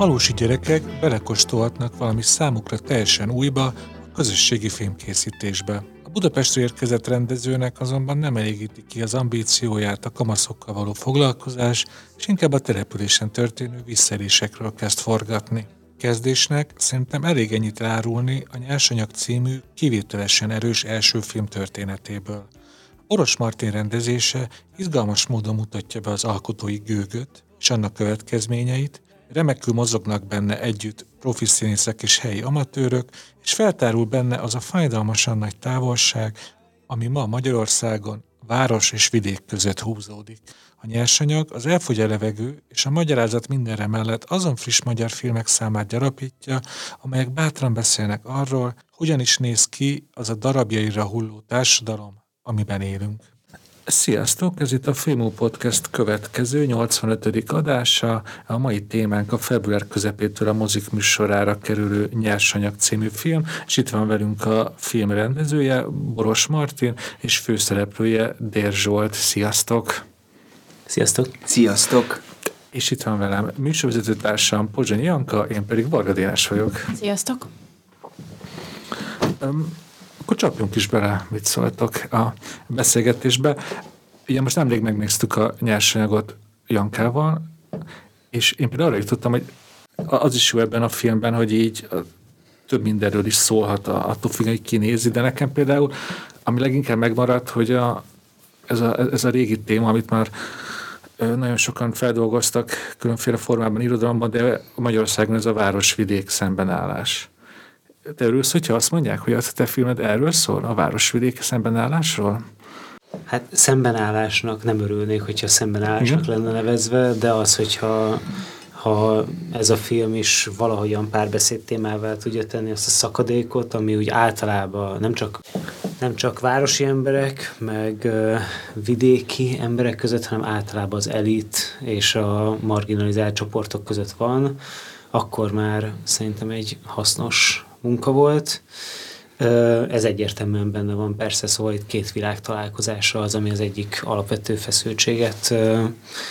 falusi gyerekek belekóstolhatnak valami számukra teljesen újba, a közösségi filmkészítésbe. A Budapestre érkezett rendezőnek azonban nem elégíti ki az ambícióját a kamaszokkal való foglalkozás, és inkább a településen történő visszaélésekről kezd forgatni. Kezdésnek szerintem elég ennyit árulni a Nyersanyag című kivételesen erős első film történetéből. Oros Martin rendezése izgalmas módon mutatja be az alkotói gőgöt és annak következményeit, remekül mozognak benne együtt profi színészek és helyi amatőrök, és feltárul benne az a fájdalmasan nagy távolság, ami ma Magyarországon város és vidék között húzódik. A nyersanyag, az elfogy a levegő és a magyarázat mindenre mellett azon friss magyar filmek számát gyarapítja, amelyek bátran beszélnek arról, hogyan is néz ki az a darabjaira hulló társadalom, amiben élünk. Sziasztok! Ez itt a Filmó Podcast következő 85. adása. A mai témánk a február közepétől a mozik műsorára kerülő Nyersanyag című film, és itt van velünk a film rendezője, Boros Martin, és főszereplője, Dér Zsolt. Sziasztok! Sziasztok! Sziasztok! És itt van velem műsorvezető társam Pozsonyi Janka, én pedig Varga Dénes vagyok. Sziasztok! Um, akkor csapjunk is bele, mit szóltok a beszélgetésbe. Ugye most nemrég megnéztük a nyersanyagot Jankával, és én például arra jutottam, hogy az is jó ebben a filmben, hogy így több mindenről is szólhat, attól függően, hogy kinézi, de nekem például, ami leginkább megmaradt, hogy a, ez, a, ez a régi téma, amit már nagyon sokan feldolgoztak különféle formában, irodalomban, de Magyarországon ez a városvidék szembenállás. Te örülsz, hogyha azt mondják, hogy a te filmed erről szól, a városvidék szembenállásról? Hát szembenállásnak nem örülnék, hogyha szembenállásnak Igen? lenne nevezve, de az, hogyha ha ez a film is valahogyan párbeszéd témával tudja tenni azt a szakadékot, ami úgy általában nem csak, nem csak városi emberek, meg uh, vidéki emberek között, hanem általában az elit és a marginalizált csoportok között van, akkor már szerintem egy hasznos munka volt. Ez egyértelműen benne van, persze, szóval itt két világ találkozása az, ami az egyik alapvető feszültséget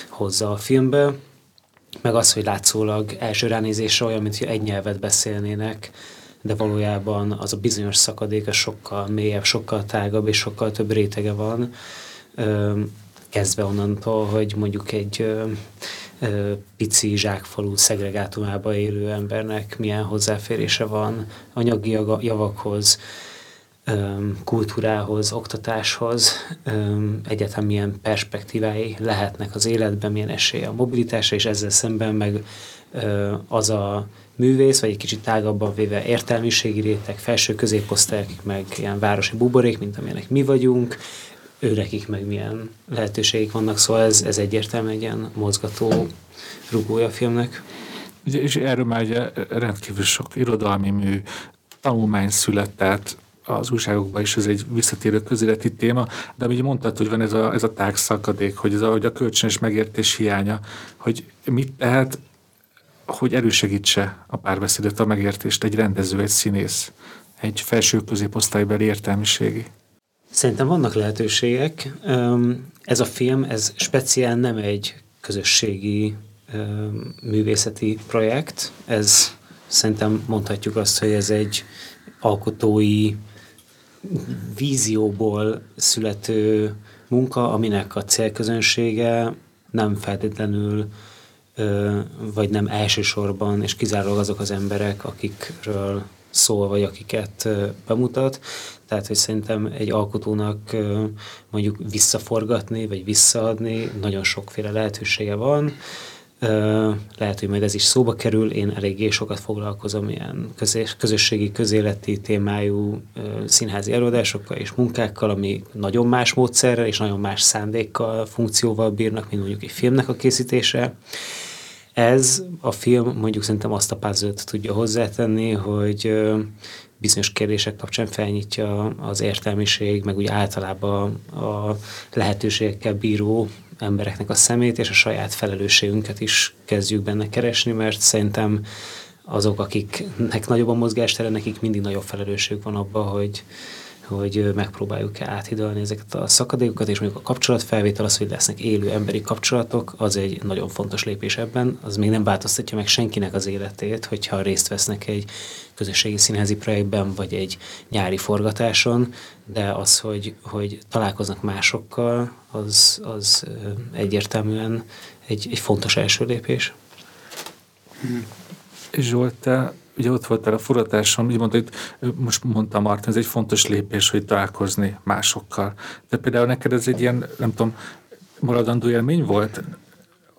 hozza a filmbe, meg az, hogy látszólag első ránézésre olyan, mintha egy nyelvet beszélnének, de valójában az a bizonyos szakadék a sokkal mélyebb, sokkal tágabb és sokkal több rétege van, kezdve onnantól, hogy mondjuk egy pici zsákfalú szegregátumába élő embernek milyen hozzáférése van anyagi javakhoz, kultúrához, oktatáshoz, egyetem milyen perspektívái lehetnek az életben, milyen esélye a mobilitásra, és ezzel szemben meg az a művész, vagy egy kicsit tágabban véve értelmiségi réteg, felső középosztály, akik meg ilyen városi buborék, mint amilyenek mi vagyunk, őrekik meg milyen lehetőségek vannak, szóval ez, ez egyértelműen egy ilyen mozgató rugója a filmnek. És erről már ugye rendkívül sok irodalmi mű, tanulmány született, az újságokban is ez egy visszatérő közéleti téma, de ugye mondtad, hogy van ez a, ez a tág szakadék, hogy, ez a, hogy a kölcsönös megértés hiánya, hogy mit tehet, hogy erősegítse a párbeszédet, a megértést egy rendező, egy színész, egy felső középosztálybeli értelmiségi. Szerintem vannak lehetőségek. Ez a film, ez speciál nem egy közösségi művészeti projekt. Ez szerintem mondhatjuk azt, hogy ez egy alkotói vízióból születő munka, aminek a célközönsége nem feltétlenül vagy nem elsősorban és kizárólag azok az emberek, akikről szól, vagy akiket bemutat. Tehát, hogy szerintem egy alkotónak mondjuk visszaforgatni, vagy visszaadni nagyon sokféle lehetősége van. Lehet, hogy majd ez is szóba kerül. Én eléggé sokat foglalkozom ilyen közösségi, közéleti témájú színházi előadásokkal és munkákkal, ami nagyon más módszerrel és nagyon más szándékkal, funkcióval bírnak, mint mondjuk egy filmnek a készítése. Ez a film mondjuk szerintem azt a puzzle tudja hozzátenni, hogy bizonyos kérdések kapcsán felnyitja az értelmiség, meg úgy általában a lehetőségekkel bíró embereknek a szemét, és a saját felelősségünket is kezdjük benne keresni, mert szerintem azok, akiknek nagyobb a mozgástere, nekik mindig nagyobb felelősség van abban, hogy, hogy megpróbáljuk áthidalni ezeket a szakadékokat, és mondjuk a kapcsolatfelvétel, az, hogy lesznek élő emberi kapcsolatok, az egy nagyon fontos lépés ebben. Az még nem változtatja meg senkinek az életét, hogyha részt vesznek egy közösségi színházi projektben, vagy egy nyári forgatáson, de az, hogy, hogy találkoznak másokkal, az, az egyértelműen egy, egy fontos első lépés. Zsolt, te ugye ott voltál a furatáson, úgy mondta, hogy most mondtam Martin, ez egy fontos lépés, hogy találkozni másokkal. De például neked ez egy ilyen, nem tudom, maradandó élmény volt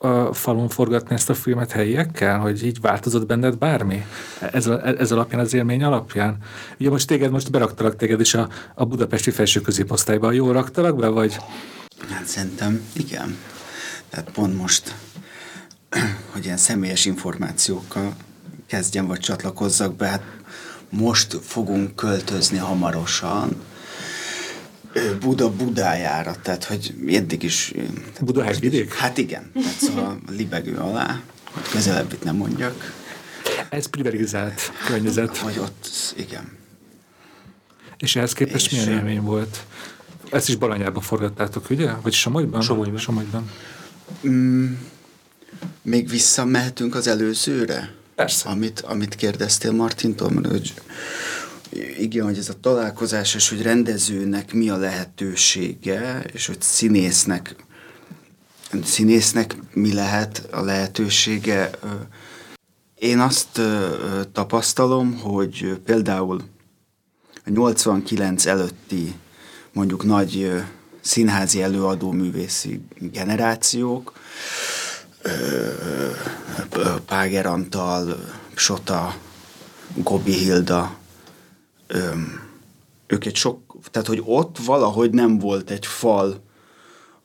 a falon forgatni ezt a filmet helyiekkel, hogy így változott benned bármi? Ez, a, ez alapján, az élmény alapján? Ugye most téged, most beraktalak téged is a, a budapesti felső középosztályba. Jól raktalak be, vagy? Hát szerintem igen. Tehát pont most, hogy ilyen személyes információkkal kezdjem, vagy csatlakozzak be. Hát most fogunk költözni hamarosan Buda Budájára, tehát hogy eddig is... Budahely vidék? Hát igen, tehát szóval libegő alá, hogy közelebb itt nem mondjak. Ez privilegizált környezet. Hogy ott, igen. És ehhez képest és milyen élmény volt? Ezt is Balanyában forgattátok, ugye? Vagy Somogyban? Somogyban. Somogyban. Mm, még visszamehetünk az előzőre? Persze. Amit, amit kérdeztél Martintól, mert hogy igen, hogy ez a találkozás, és hogy rendezőnek mi a lehetősége, és hogy színésznek, színésznek mi lehet a lehetősége. Én azt tapasztalom, hogy például a 89 előtti mondjuk nagy színházi előadó művészi generációk, Páger Antal, Sota, Gobi Hilda, egy sok, tehát hogy ott valahogy nem volt egy fal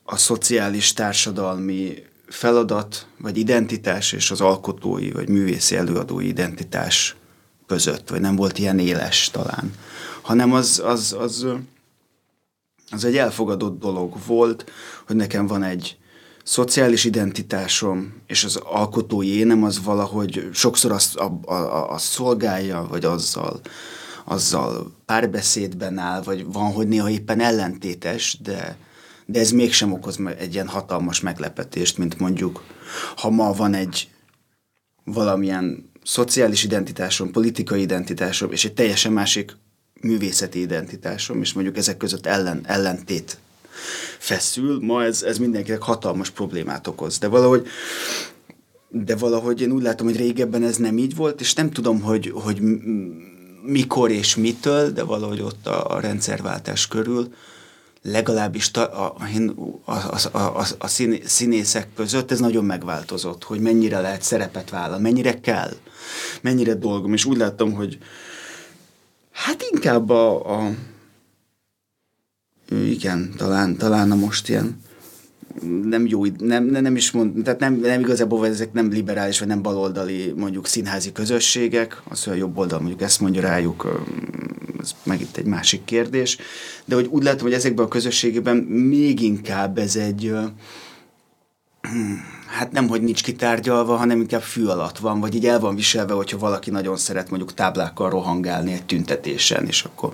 a szociális társadalmi feladat, vagy identitás és az alkotói, vagy művészi előadói identitás között, vagy nem volt ilyen éles talán, hanem az, az, az, az egy elfogadott dolog volt, hogy nekem van egy szociális identitásom és az alkotói énem az valahogy sokszor azt a, a, a, szolgálja, vagy azzal, azzal párbeszédben áll, vagy van, hogy néha éppen ellentétes, de, de ez mégsem okoz egy ilyen hatalmas meglepetést, mint mondjuk, ha ma van egy valamilyen szociális identitásom, politikai identitásom, és egy teljesen másik művészeti identitásom, és mondjuk ezek között ellen, ellentét feszül, ma ez, ez mindenkinek hatalmas problémát okoz. De valahogy de valahogy én úgy látom, hogy régebben ez nem így volt, és nem tudom, hogy, hogy mikor és mitől, de valahogy ott a, a rendszerváltás körül legalábbis ta, a, a, a, a, a színészek között ez nagyon megváltozott, hogy mennyire lehet szerepet vállal, mennyire kell, mennyire dolgom, és úgy láttam, hogy hát inkább a, a igen, talán, talán a most ilyen. Nem jó, nem, nem is mond, tehát nem, nem igazából ezek nem liberális, vagy nem baloldali mondjuk színházi közösségek, az, hogy a jobb oldal mondjuk ezt mondja rájuk, ez meg itt egy másik kérdés, de hogy úgy látom, hogy ezekben a közösségekben még inkább ez egy hát nem, hogy nincs kitárgyalva, hanem inkább fű alatt van, vagy így el van viselve, hogyha valaki nagyon szeret mondjuk táblákkal rohangálni egy tüntetésen, és akkor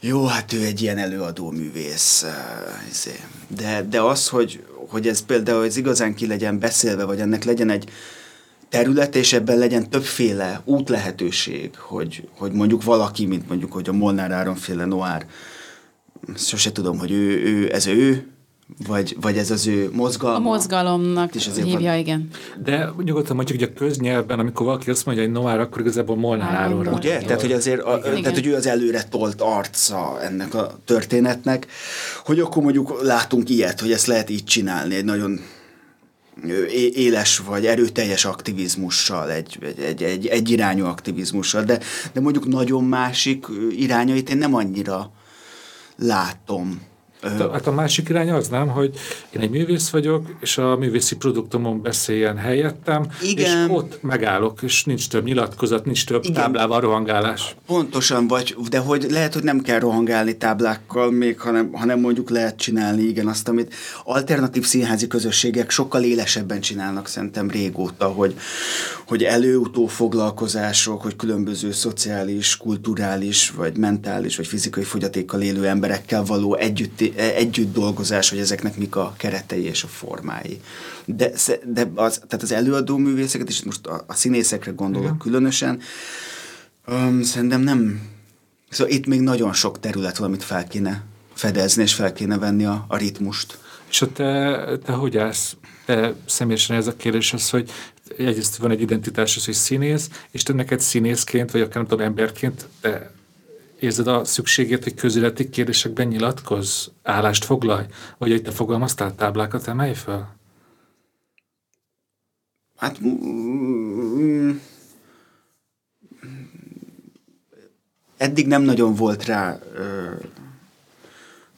jó, hát ő egy ilyen előadó művész. Izé. De, de az, hogy, hogy ez például ez igazán ki legyen beszélve, vagy ennek legyen egy terület, és ebben legyen többféle út lehetőség, hogy, hogy mondjuk valaki, mint mondjuk, hogy a Molnár Áronféle Noár, sose tudom, hogy ő, ő, ez ő, vagy, vagy ez az ő mozgalma? A mozgalomnak is azért hívja, van. igen. De nyugodtan mondjuk, hogy a köznyelvben, amikor valaki azt mondja, hogy Noár, akkor igazából Molnár Áronra. Ugye? Tehát, hogy azért, a, tehát, hogy ő az előre tolt arca ennek a történetnek, hogy akkor mondjuk látunk ilyet, hogy ezt lehet így csinálni, egy nagyon éles vagy erőteljes aktivizmussal, egy, egy, egy, egy, egy irányú aktivizmussal, de, de mondjuk nagyon másik irányait én nem annyira látom Hát a másik irány az nem, hogy én egy művész vagyok, és a művészi produktomon beszéljen helyettem, Igen. és ott megállok, és nincs több nyilatkozat, nincs több Igen. táblával rohangálás. Pontosan vagy, de hogy lehet, hogy nem kell rohangálni táblákkal még, hanem, hanem mondjuk lehet csinálni, igen, azt, amit alternatív színházi közösségek sokkal élesebben csinálnak szerintem régóta, hogy, hogy előutó foglalkozások, hogy különböző szociális, kulturális, vagy mentális, vagy fizikai fogyatékkal élő emberekkel való együtt együtt dolgozás, hogy ezeknek mik a keretei és a formái. De, de az, tehát az előadó művészeket, és most a, a színészekre gondolok Igen. különösen, um, szerintem nem, szóval itt még nagyon sok terület van, amit fel kéne fedezni, és fel kéne venni a, a ritmust. És a te, te hogy állsz te személyesen ez a kérdés az, hogy egyrészt van egy identitás, az, hogy színész, és te neked színészként, vagy akár nem tudom, emberként, te érzed a szükségét, hogy közéleti kérdésekben nyilatkozz, állást foglalj, vagy hogy te fogalmaztál táblákat emelj fel? Hát mm, eddig nem nagyon volt rá,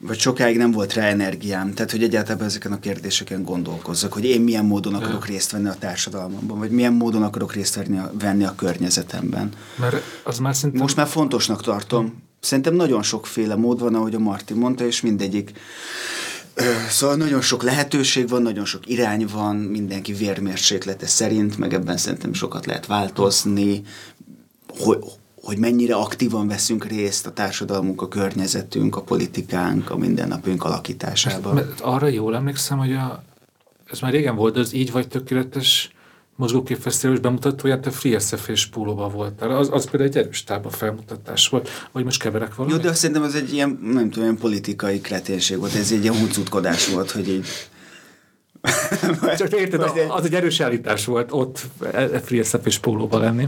vagy sokáig nem volt rá energiám, tehát hogy egyáltalán ezeken a kérdéseken gondolkozzak, hogy én milyen módon akarok részt venni a társadalmamban, vagy milyen módon akarok részt venni a, venni a környezetemben. Mert az már szerintem... Most már fontosnak tartom. Hmm. Szerintem nagyon sokféle mód van, ahogy a Marti mondta, és mindegyik Szóval nagyon sok lehetőség van, nagyon sok irány van, mindenki vérmérséklete szerint, meg ebben szerintem sokat lehet változni, hogy, hogy mennyire aktívan veszünk részt a társadalmunk, a környezetünk, a politikánk, a mindennapünk alakításában. Mert arra jól emlékszem, hogy a, ez már régen volt, de az így vagy tökéletes mozgóképfesztiválus bemutatóját a Free SF és pólóba volt. Az, az például egy erős tába felmutatás volt. Vagy most keverek valamit? Jó, de azt szerintem az egy ilyen, nem tudom, ilyen politikai kreténség volt. Ez egy ilyen huncutkodás volt, hogy így Csak érted, az, az egy erős állítás volt ott e, Free SF és pólóba lenni.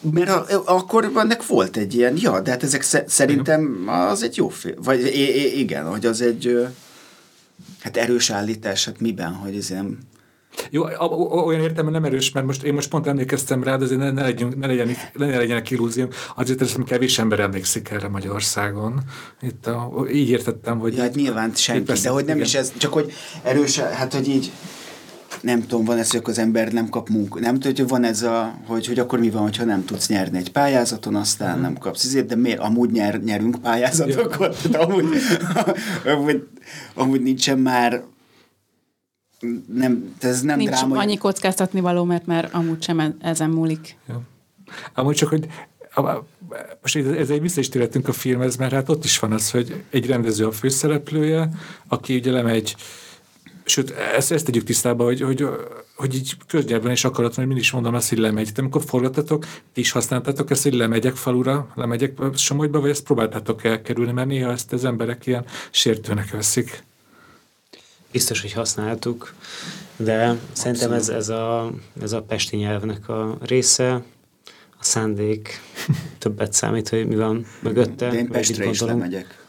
Mert a, akkor ennek volt egy ilyen, ja, de hát ezek szerintem az egy jó film. Vagy igen, hogy az egy hát erős állítás, hát miben, hogy ez ilyen jó, olyan értem, nem erős, mert most én most pont emlékeztem rá, de azért ne, ne, legyünk, ne, legyen, ne legyenek illúziók. Azért hiszem, kevés ember emlékszik erre Magyarországon. Itt a, így értettem, hogy... Ja, hát nyilván senki, de hogy nem igen. is ez, csak hogy erős, hát hogy így nem tudom, van ez, hogy az ember nem kap munkát. Nem tudom, hogy van ez a, hogy, hogy akkor mi van, ha nem tudsz nyerni egy pályázaton, aztán uh-huh. nem kapsz ezért, de miért? Amúgy nyer, nyerünk pályázatokat, ja. amúgy, amúgy, amúgy nincsen már nem, ez nem Nincs drámai. annyi kockáztatni való, mert már amúgy sem e- ezen múlik. Ja. Amúgy csak, hogy most ez egy vissza is térhetünk a filmhez, mert hát ott is van az, hogy egy rendező a főszereplője, aki ugye lemegy, sőt, ezt, ezt tegyük tisztába, hogy, hogy, hogy így köznyelven is akarat, hogy mindig is mondom azt, hogy lemegy. De amikor forgattatok, ti is használtátok ezt, hogy lemegyek falura, lemegyek Somogyba, vagy ezt próbáltátok elkerülni, mert néha ezt az emberek ilyen sértőnek veszik biztos, hogy használtuk, de szerintem ez, ez, a, ez a pesti nyelvnek a része, a szándék többet számít, hogy mi van mögötte. De én Pestre is lemegyek.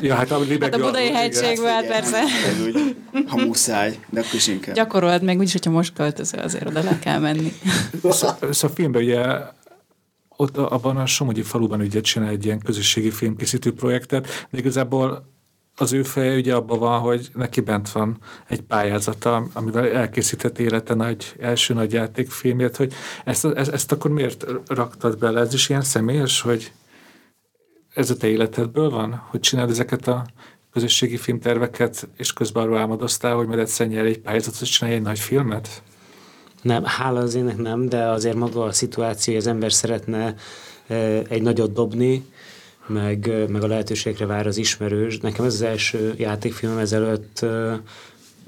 Ja, hát a, hát a budai hegységben, hát persze. Úgy, ha muszáj, de akkor is inkább. Gyakorold meg, úgyis, hogyha most költözöl, azért oda le kell menni. Szóval a filmben ugye ott abban a Somogyi faluban ugye csinál egy ilyen közösségi filmkészítő projektet, de igazából az ő feje ugye abban van, hogy neki bent van egy pályázata, amivel elkészített élete nagy, első nagy játékfilmjét, hogy ezt, ezt, ezt akkor miért raktad bele? Ez is ilyen személyes, hogy ez a te életedből van, hogy csináld ezeket a közösségi filmterveket, és közben arról álmodoztál, hogy majd egyszer nyer egy pályázatot, és csinálj egy nagy filmet? Nem, hála az ének nem, de azért maga a szituáció, az ember szeretne eh, egy nagyot dobni, meg, meg a lehetőségre vár az ismerős. Nekem ez az első játékfilm ezelőtt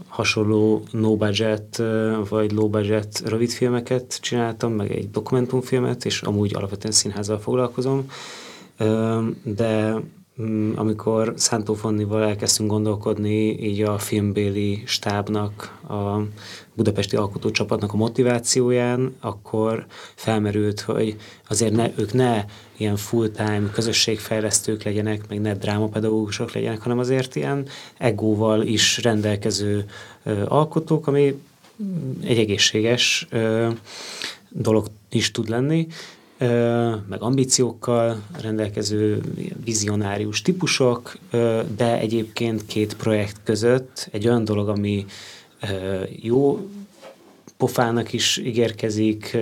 hasonló no budget vagy low budget rövidfilmeket csináltam, meg egy dokumentumfilmet, és amúgy alapvetően színházzal foglalkozom. De mm, amikor Szántó Fannival elkezdtünk gondolkodni így a filmbéli stábnak, a budapesti alkotócsapatnak a motivációján, akkor felmerült, hogy azért ne, ők ne ilyen full-time közösségfejlesztők legyenek, meg ne drámapedagógusok legyenek, hanem azért ilyen egóval is rendelkező ö, alkotók, ami egy egészséges ö, dolog is tud lenni. Meg ambíciókkal rendelkező vizionárius típusok, de egyébként két projekt között egy olyan dolog, ami jó pofának is ígérkezik,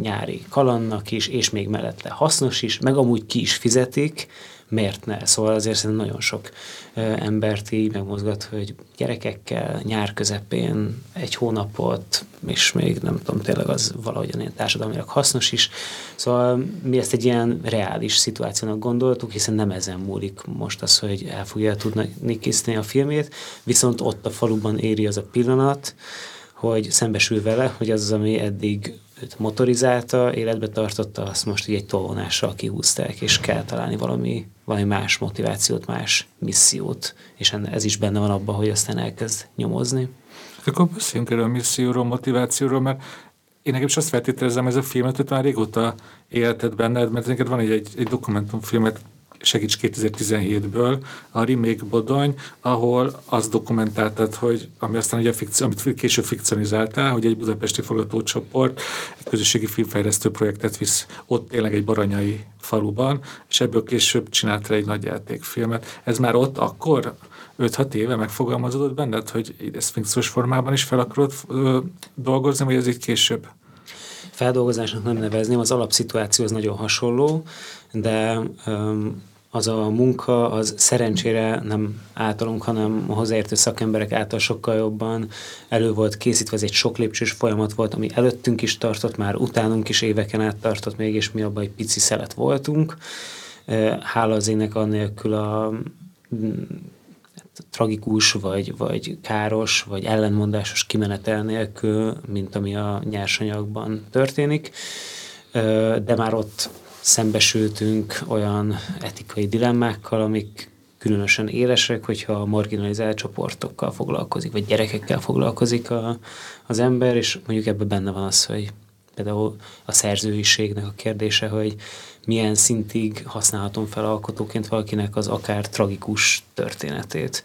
nyári kalannak is, és még mellette hasznos is, meg amúgy ki is fizetik, miért ne? Szóval azért szerintem nagyon sok embert így megmozgat, hogy gyerekekkel nyár közepén egy hónapot, és még nem tudom, tényleg az valahogyan ilyen társadalmilag hasznos is. Szóval mi ezt egy ilyen reális szituációnak gondoltuk, hiszen nem ezen múlik most az, hogy el fogja tudni készíteni a filmét, viszont ott a faluban éri az a pillanat, hogy szembesül vele, hogy az, ami eddig őt motorizálta, életbe tartotta, azt most így egy tolvonással kihúzták, és kell találni valami, valami más motivációt, más missziót, és ez is benne van abban, hogy aztán elkezd nyomozni. Akkor beszéljünk erről a misszióról, motivációról, mert én nekem is azt feltételezem, ez a filmet, hogy már régóta élted benned, mert neked van egy, egy, egy dokumentumfilmet segíts 2017-ből, a Remake Bodony, ahol azt dokumentáltad, hogy, ami aztán ugye fikció, amit később fikcionizáltál, hogy egy budapesti forgatócsoport egy közösségi filmfejlesztő projektet visz ott tényleg egy baranyai faluban, és ebből később csinált egy nagy játékfilmet. Ez már ott akkor 5-6 éve megfogalmazódott benned, hogy ezt fikciós formában is fel akarod ö, dolgozni, vagy ez így később? Feldolgozásnak nem nevezném, az alapszituáció az nagyon hasonló, de az a munka, az szerencsére nem általunk, hanem a hozzáértő szakemberek által sokkal jobban elő volt készítve, ez egy sok lépcsős folyamat volt, ami előttünk is tartott, már utánunk is éveken át tartott még, és mi abban egy pici szelet voltunk. Hála az ének annélkül a tragikus, vagy, vagy káros, vagy ellenmondásos kimenetel nélkül, mint ami a nyersanyagban történik. De már ott szembesültünk olyan etikai dilemmákkal, amik különösen élesek, hogyha a marginalizált csoportokkal foglalkozik, vagy gyerekekkel foglalkozik a, az ember, és mondjuk ebben benne van az, hogy például a szerzőiségnek a kérdése, hogy milyen szintig használhatom fel alkotóként valakinek az akár tragikus történetét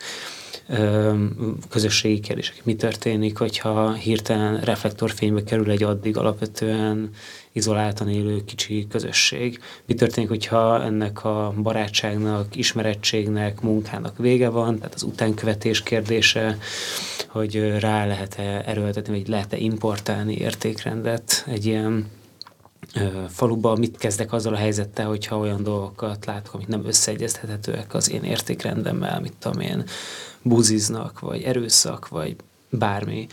közösségi kérdések. Mi történik, hogyha hirtelen reflektorfénybe kerül egy addig alapvetően izoláltan élő kicsi közösség? Mi történik, hogyha ennek a barátságnak, ismerettségnek, munkának vége van, tehát az utánkövetés kérdése, hogy rá lehet-e erőltetni, vagy lehet-e importálni értékrendet egy ilyen faluba, mit kezdek azzal a helyzettel, hogyha olyan dolgokat látok, amik nem összeegyeztethetőek az én értékrendemmel, mit tudom én, buziznak, vagy erőszak, vagy bármi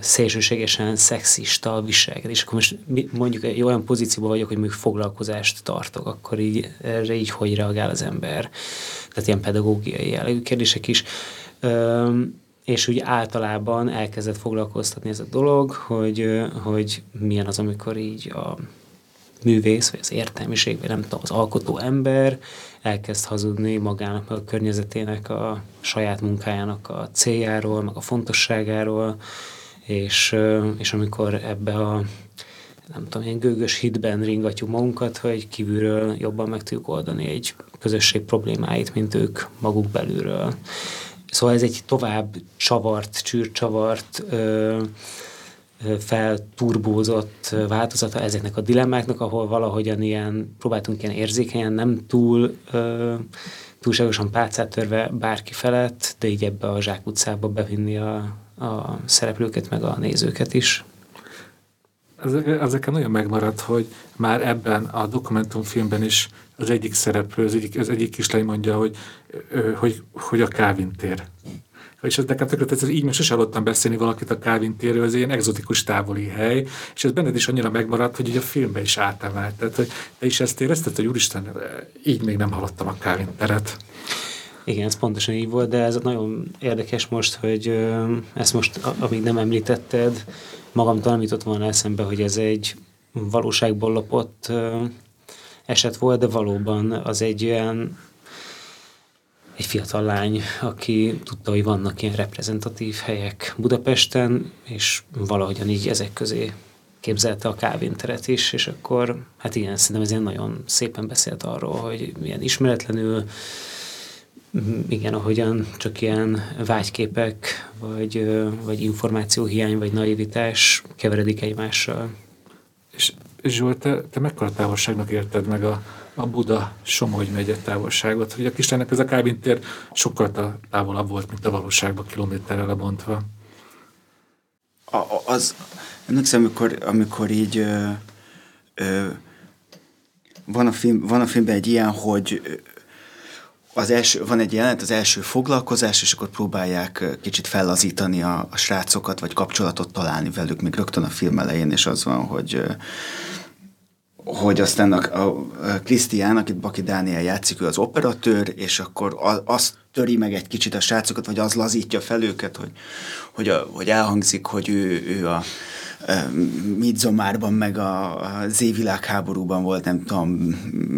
szélsőségesen szexista viselkedés, akkor most mondjuk egy olyan pozícióban vagyok, hogy mondjuk foglalkozást tartok, akkor így erre így hogy reagál az ember. Tehát ilyen pedagógiai jellegű kérdések is. És úgy általában elkezdett foglalkoztatni ez a dolog, hogy, hogy milyen az, amikor így a művész, vagy az értelmiség, vagy nem tudom, az alkotó ember elkezd hazudni magának, a környezetének, a saját munkájának a céljáról, meg a fontosságáról, és, és amikor ebbe a nem tudom, ilyen gőgös hitben ringatjuk magunkat, hogy kívülről jobban meg tudjuk oldani egy közösség problémáit, mint ők maguk belülről. Szóval ez egy tovább csavart, csűrcsavart, ö, felturbózott változata ezeknek a dilemmáknak, ahol valahogyan ilyen, próbáltunk ilyen érzékenyen, nem túl ö, túlságosan pálcát törve bárki felett, de így ebbe a zsákutcába bevinni a, a szereplőket, meg a nézőket is. Ezeken nagyon megmaradt, hogy már ebben a dokumentumfilmben is az egyik szereplő, az egyik, az egyik kislány mondja, hogy, hogy, hogy a Kávin tér és ez nekem tökre tetszett, így most sosem hallottam beszélni valakit a Calvin térről, ez ilyen egzotikus távoli hely, és ez benned is annyira megmaradt, hogy így a filmbe is átemált. Tehát, hogy te is ezt érezted, hogy úristen, így még nem hallottam a Calvin teret. Igen, ez pontosan így volt, de ez nagyon érdekes most, hogy ezt most, amíg nem említetted, magamtól nem jutott volna eszembe, hogy ez egy valóságból lopott eset volt, de valóban az egy olyan egy fiatal lány, aki tudta, hogy vannak ilyen reprezentatív helyek Budapesten, és valahogyan így ezek közé képzelte a kávinteret is, és akkor, hát igen, szerintem ez ilyen nagyon szépen beszélt arról, hogy milyen ismeretlenül, igen, ahogyan csak ilyen vágyképek, vagy, vagy információhiány, vagy naivitás keveredik egymással. És Zsolt, te, te mekkora távolságnak érted meg a, a Buda Somogy megye távolságot? Hogy a Kislának ez a Kábin tér sokkal távolabb volt, mint a valóságban kilométerre lebontva. A, az, emlékszem, amikor, amikor így ö, ö, van, a film, van a filmben egy ilyen, hogy az első, van egy jelenet, az első foglalkozás, és akkor próbálják kicsit fellazítani a, a srácokat, vagy kapcsolatot találni velük, még rögtön a film elején, és az van, hogy hogy aztán a, a Krisztián, akit Baki Dániel játszik, ő az operatőr, és akkor azt töri meg egy kicsit a srácokat, vagy az lazítja fel őket, hogy, hogy, a, hogy elhangzik, hogy ő, ő a, Midzomárban, meg a, a Z-világháborúban volt, nem tudom,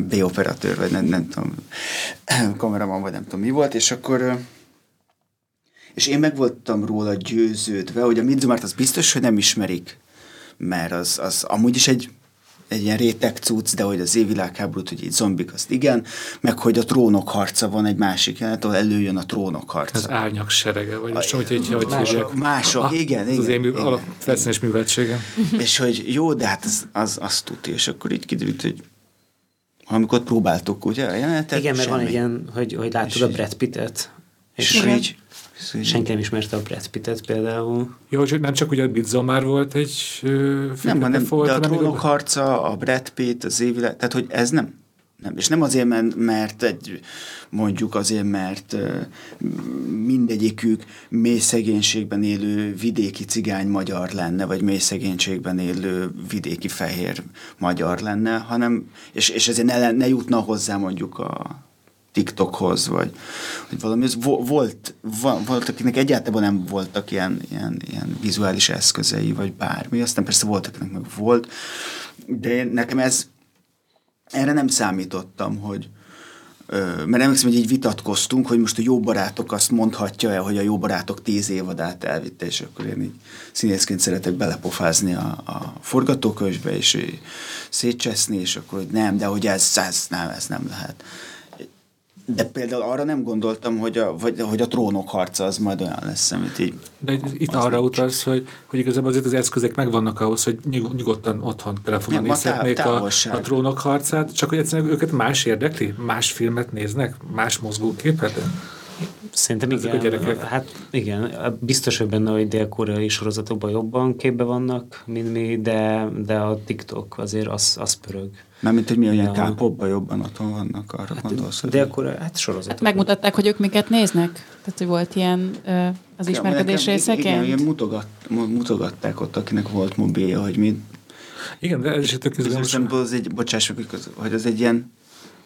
B-operatőr, vagy nem, nem tudom, kameraman, vagy nem tudom mi volt, és akkor és én meg voltam róla győződve, hogy a Midzomárt az biztos, hogy nem ismerik, mert az, az amúgy is egy egy ilyen réteg cucc, de hogy az évvilágháborút, hogy itt zombik, azt igen, meg hogy a trónok harca van egy másik jelenet, ahol előjön a trónok harca. Az árnyak serege, vagy most, hogy egy, hogy mások, mások, ah, igen, igen. Az én mű, műveltségem. És hogy jó, de hát az, az, az tudja, és akkor így kiderült, hogy amikor próbáltuk, ugye, a jelenetet, Igen, mert semmi. van egy ilyen, hogy, hogy látod és a Brad Pittet, és, és így, Senki nem ismerte a Brad Pittet például. Jó, hogy nem csak ugye a már volt egy Nem, hanem volt, de a trónok harca, a Brad Pitt, az évile, tehát hogy ez nem. Nem, és nem azért, mert egy, mondjuk azért, mert mindegyikük mély szegénységben élő vidéki cigány magyar lenne, vagy mély szegénységben élő vidéki fehér magyar lenne, hanem, és, és ezért ne, ne jutna hozzá mondjuk a, TikTokhoz, vagy, vagy valami. Ez volt, volt, akinek egyáltalán nem voltak ilyen, ilyen, ilyen vizuális eszközei, vagy bármi, aztán persze voltak, akinek meg volt, de nekem ez, erre nem számítottam, hogy, mert emlékszem, hogy így vitatkoztunk, hogy most a jó barátok azt mondhatja-e, hogy a jó barátok tíz évadát elvitte, és akkor én így színészként szeretek belepofázni a, a forgatókönyvbe, és szétcseszni, és akkor hogy nem, de hogy ez, ez nem, ez nem lehet. De például arra nem gondoltam, hogy a, vagy, hogy a trónok harca az majd olyan lesz, amit így... De itt arra nincs. utalsz, hogy, hogy igazából azért az eszközök megvannak ahhoz, hogy nyugodtan otthon telefonon nézhetnék a, a trónok harcát, csak hogy egyszerűen őket más érdekli? Más filmet néznek? Más mozgóképet? Szerintem igen. A gyerekek. Hát igen, biztos, hogy benne, hogy dél-koreai sorozatokban jobban képbe vannak, mint mi, de, de a TikTok azért az, az pörög. Mármint, hogy mi olyan ja. jobban otthon vannak, arra hát, gondolsz? De akkor hát sorozatok. Hát megmutatták, hogy ők miket néznek? Tehát, hogy volt ilyen az ismerkedés ja, részeként? Igen, igen mutogat, mutogatták ott, akinek volt mobilja, hogy mi... Igen, de ez is tök izgalmas. Az egy, bocsáss, hogy az egy ilyen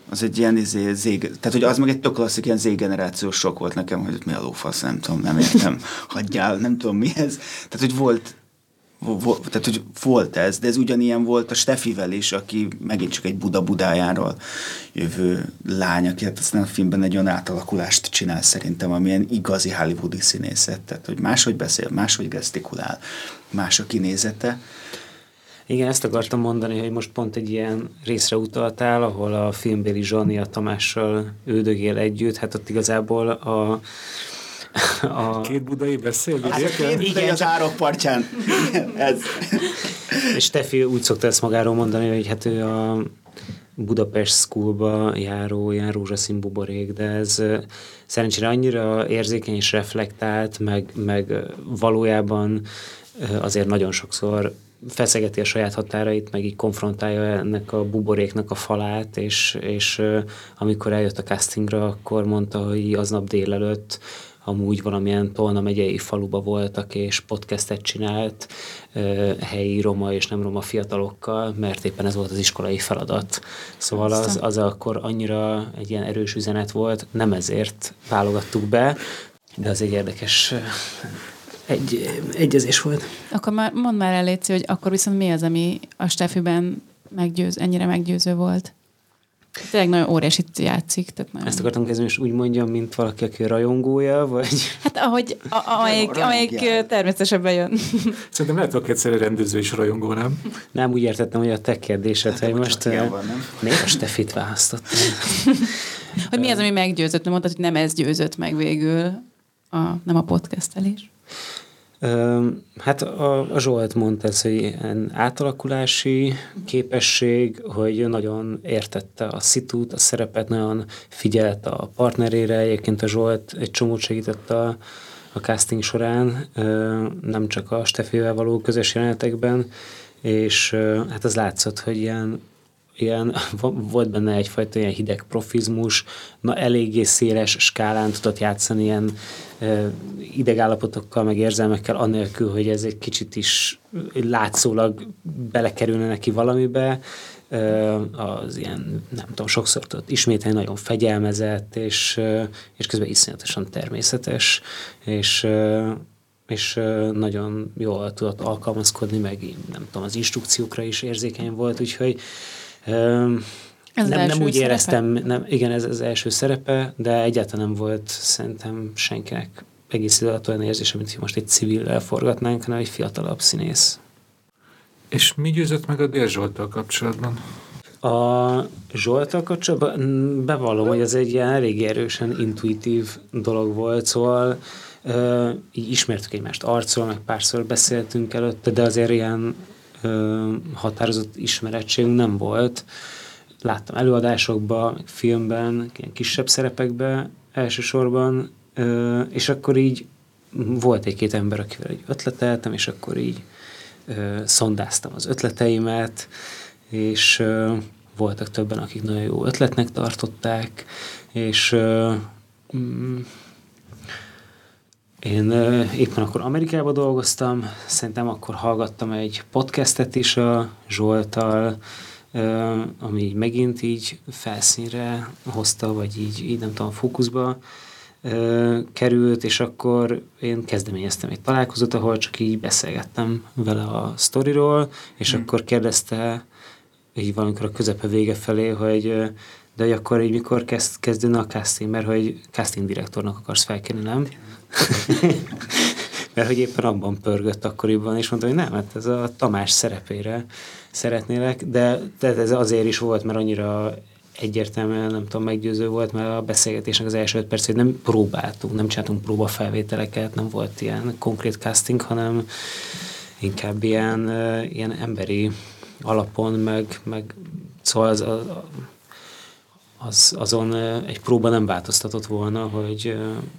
az egy ilyen izé, zég, tehát hogy az meg egy tök klasszik ilyen Z-generációs sok volt nekem, hogy mi a lófasz, nem tudom, nem értem, hagyjál, nem tudom mi ez. Tehát, hogy volt, volt, tehát, hogy volt ez, de ez ugyanilyen volt a Stefivel is, aki megint csak egy Buda-Budájáról jövő lány, aki hát aztán a filmben egy olyan átalakulást csinál szerintem, amilyen igazi hollywoodi színészet, tehát hogy máshogy beszél, máshogy gesztikulál, más a kinézete. Igen, ezt akartam mondani, hogy most pont egy ilyen részre utaltál, ahol a filmbéli Zsani a Tamással ődögél együtt, hát ott igazából a a... Két budai beszél? Hát, két budai az árok partján. Ez. És Tefi úgy szokta ezt magáról mondani, hogy hát ő a Budapest Schoolba járó ilyen rózsaszín buborék, de ez szerencsére annyira érzékeny és reflektált, meg, meg valójában azért nagyon sokszor feszegeti a saját határait, meg így konfrontálja ennek a buboréknak a falát, és, és amikor eljött a castingra, akkor mondta, hogy aznap délelőtt amúgy valamilyen Tolna megyei faluba voltak, és podcastet csinált helyi roma és nem roma fiatalokkal, mert éppen ez volt az iskolai feladat. Szóval az, az akkor annyira egy ilyen erős üzenet volt, nem ezért válogattuk be, de az egy érdekes egy egyezés volt. Akkor már mondd már el, Léci, hogy akkor viszont mi az, ami a Stefiben meggyőz, ennyire meggyőző volt? Tényleg nagyon óriási játszik. Tehát nagyon... Ezt akartam kezdeni, és úgy mondjam, mint valaki, aki rajongója, vagy? Hát ahogy, a, amelyik, amelyik természetesen jön. Szerintem lehet, hogy egyszerre rendező és rajongó, nem? Nem, úgy értettem, hogy a te kérdésed, hát, hogy most miért a Stefit választottál? hogy mi az, ami meggyőzött? Mondtad, hogy nem ez győzött meg végül, a, nem a podcastelés. Hát a, a Zsolt mondta ez, hogy ilyen átalakulási képesség, hogy nagyon értette a szitút, a szerepet, nagyon figyelt a partnerére. Egyébként a Zsolt egy csomót segített a, a casting során, nem csak a Steffivel való közös jelenetekben, és hát az látszott, hogy ilyen ilyen, volt benne egyfajta ilyen hideg profizmus, na eléggé széles skálán tudott játszani ilyen e, idegállapotokkal, meg érzelmekkel, anélkül, hogy ez egy kicsit is látszólag belekerülne neki valamibe, az ilyen, nem tudom, sokszor tudott ismételni, nagyon fegyelmezett, és, és közben iszonyatosan természetes, és és nagyon jól tudott alkalmazkodni, meg nem tudom, az instrukciókra is érzékeny volt, úgyhogy ez nem, nem úgy szerepe? éreztem, nem, igen, ez az első szerepe, de egyáltalán nem volt szerintem senkinek egész idő olyan érzése, mint hogy most egy civil forgatnánk, hanem egy fiatalabb színész. És mi győzött meg a Dél Zsoltal kapcsolatban? A Zsoltal kapcsolatban bevallom, hogy ez egy ilyen elég erősen intuitív dolog volt, szóval így ismertük egymást arcról, meg párszor beszéltünk előtte, de azért ilyen határozott ismerettségünk nem volt. Láttam előadásokban, filmben, ilyen kisebb szerepekben elsősorban, és akkor így volt egy-két ember, akivel egy ötleteltem, és akkor így szondáztam az ötleteimet, és voltak többen, akik nagyon jó ötletnek tartották, és mm, én éppen akkor Amerikában dolgoztam, szerintem akkor hallgattam egy podcastet is a Zsoltal, ami így megint így felszínre hozta, vagy így, így nem tudom, fókuszba került, és akkor én kezdeményeztem egy találkozót, ahol csak így beszélgettem vele a sztoriról, és hmm. akkor kérdezte így valamikor a közepe vége felé, hogy de hogy akkor így mikor kezd, kezdődne a casting, mert hogy casting direktornak akarsz felkérni, nem? Mert hogy éppen abban pörgött akkoriban, és mondta, hogy nem, hát ez a Tamás szerepére szeretnélek, de, de ez azért is volt, mert annyira egyértelműen, nem tudom, meggyőző volt, mert a beszélgetésnek az első öt perc, hogy nem próbáltunk, nem csináltunk próbafelvételeket, nem volt ilyen konkrét casting, hanem inkább ilyen, ilyen emberi alapon, meg, meg szóval az, a, az, azon egy próba nem változtatott volna, hogy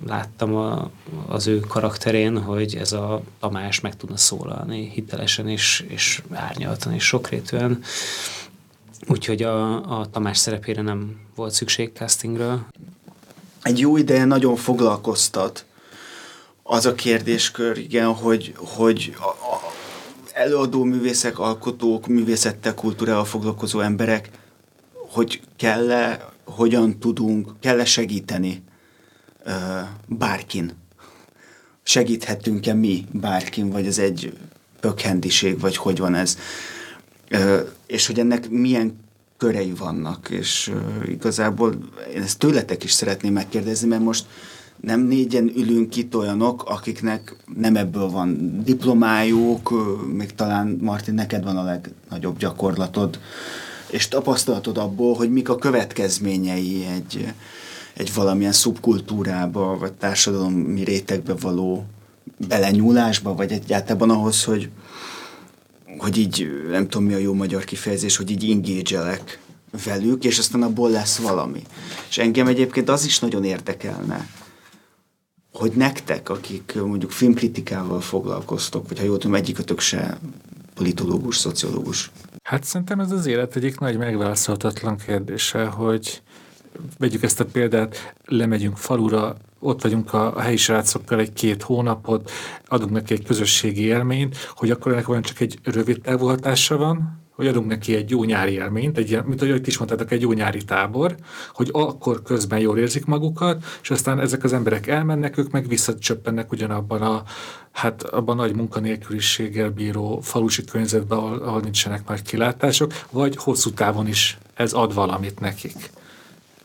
láttam a, az ő karakterén, hogy ez a Tamás meg tudna szólalni hitelesen és, és árnyaltan és sokrétűen. Úgyhogy a, a Tamás szerepére nem volt szükség castingra. Egy jó ideje nagyon foglalkoztat az a kérdéskör, igen, hogy, hogy a, a előadó művészek, alkotók, művészettel, kultúrával foglalkozó emberek hogy kell-e, hogyan tudunk, kell-e segíteni uh, bárkin. Segíthetünk-e mi bárkin, vagy ez egy pökhendiség, vagy hogy van ez. Uh, és hogy ennek milyen körei vannak, és uh, igazából én ezt tőletek is szeretném megkérdezni, mert most nem négyen ülünk itt olyanok, akiknek nem ebből van diplomájuk, még talán Martin, neked van a legnagyobb gyakorlatod és tapasztalatod abból, hogy mik a következményei egy, egy valamilyen szubkultúrába, vagy társadalmi rétegbe való belenyúlásba, vagy egyáltalán ahhoz, hogy, hogy így, nem tudom mi a jó magyar kifejezés, hogy így engage velük, és aztán abból lesz valami. És engem egyébként az is nagyon érdekelne, hogy nektek, akik mondjuk filmkritikával foglalkoztok, vagy ha jól tudom, egyikötök se politológus, szociológus, Hát szerintem ez az élet egyik nagy megválaszolhatatlan kérdése, hogy vegyük ezt a példát, lemegyünk falura, ott vagyunk a, a helyi srácokkal egy-két hónapot, adunk neki egy közösségi élményt, hogy akkor ennek olyan csak egy rövid távú hatása van, hogy adunk neki egy jó nyári élményt, egy, mint ahogy is mondtátok, egy jó nyári tábor, hogy akkor közben jól érzik magukat, és aztán ezek az emberek elmennek, ők meg visszacsöppennek ugyanabban a, hát abban a nagy munkanélküliséggel bíró falusi környezetben, ahol, ahol nincsenek nagy kilátások, vagy hosszú távon is ez ad valamit nekik.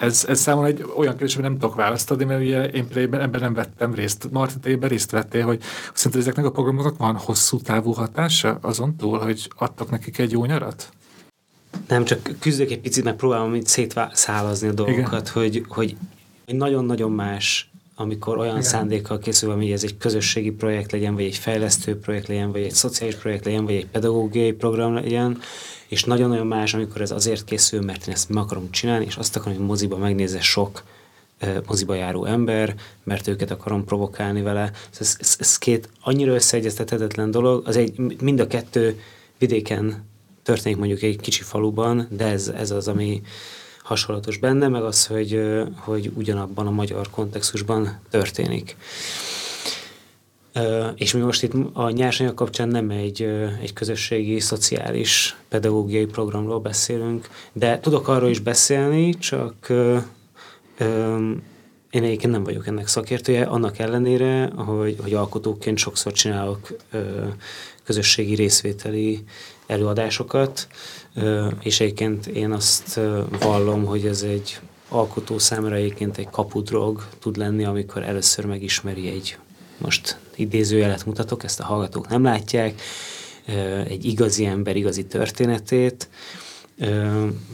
Ez, ez számomra egy olyan kérdés, hogy nem tudok választ adni, mert ugye én például ebben nem vettem részt. Martin, te ebben részt vettél, hogy szerinted ezeknek a programoknak van hosszú távú hatása azon túl, hogy adtak nekik egy jó nyarat? Nem, csak küzdök egy picit, mert próbálom így szétszálazni a dolgokat, hogy, hogy nagyon-nagyon más amikor olyan Igen. szándékkal készül, hogy ez egy közösségi projekt legyen, vagy egy fejlesztő projekt legyen, vagy egy szociális projekt legyen, vagy egy pedagógiai program legyen, és nagyon-nagyon más, amikor ez azért készül, mert én ezt meg akarom csinálni, és azt akarom, hogy moziba megnézze sok moziba járó ember, mert őket akarom provokálni vele. Ez, ez, ez két annyira összeegyeztethetetlen dolog, az egy, mind a kettő vidéken történik mondjuk egy kicsi faluban, de ez, ez az, ami hasonlatos benne, meg az, hogy, hogy ugyanabban a magyar kontextusban történik. És mi most itt a nyersanyag kapcsán nem egy, egy közösségi, szociális, pedagógiai programról beszélünk, de tudok arról is beszélni, csak én egyébként nem vagyok ennek szakértője, annak ellenére, hogy, hogy alkotóként sokszor csinálok közösségi részvételi előadásokat, és egyébként én azt vallom, hogy ez egy alkotó számára egyébként egy kapudrog tud lenni, amikor először megismeri egy, most idézőjelet mutatok, ezt a hallgatók nem látják, egy igazi ember igazi történetét,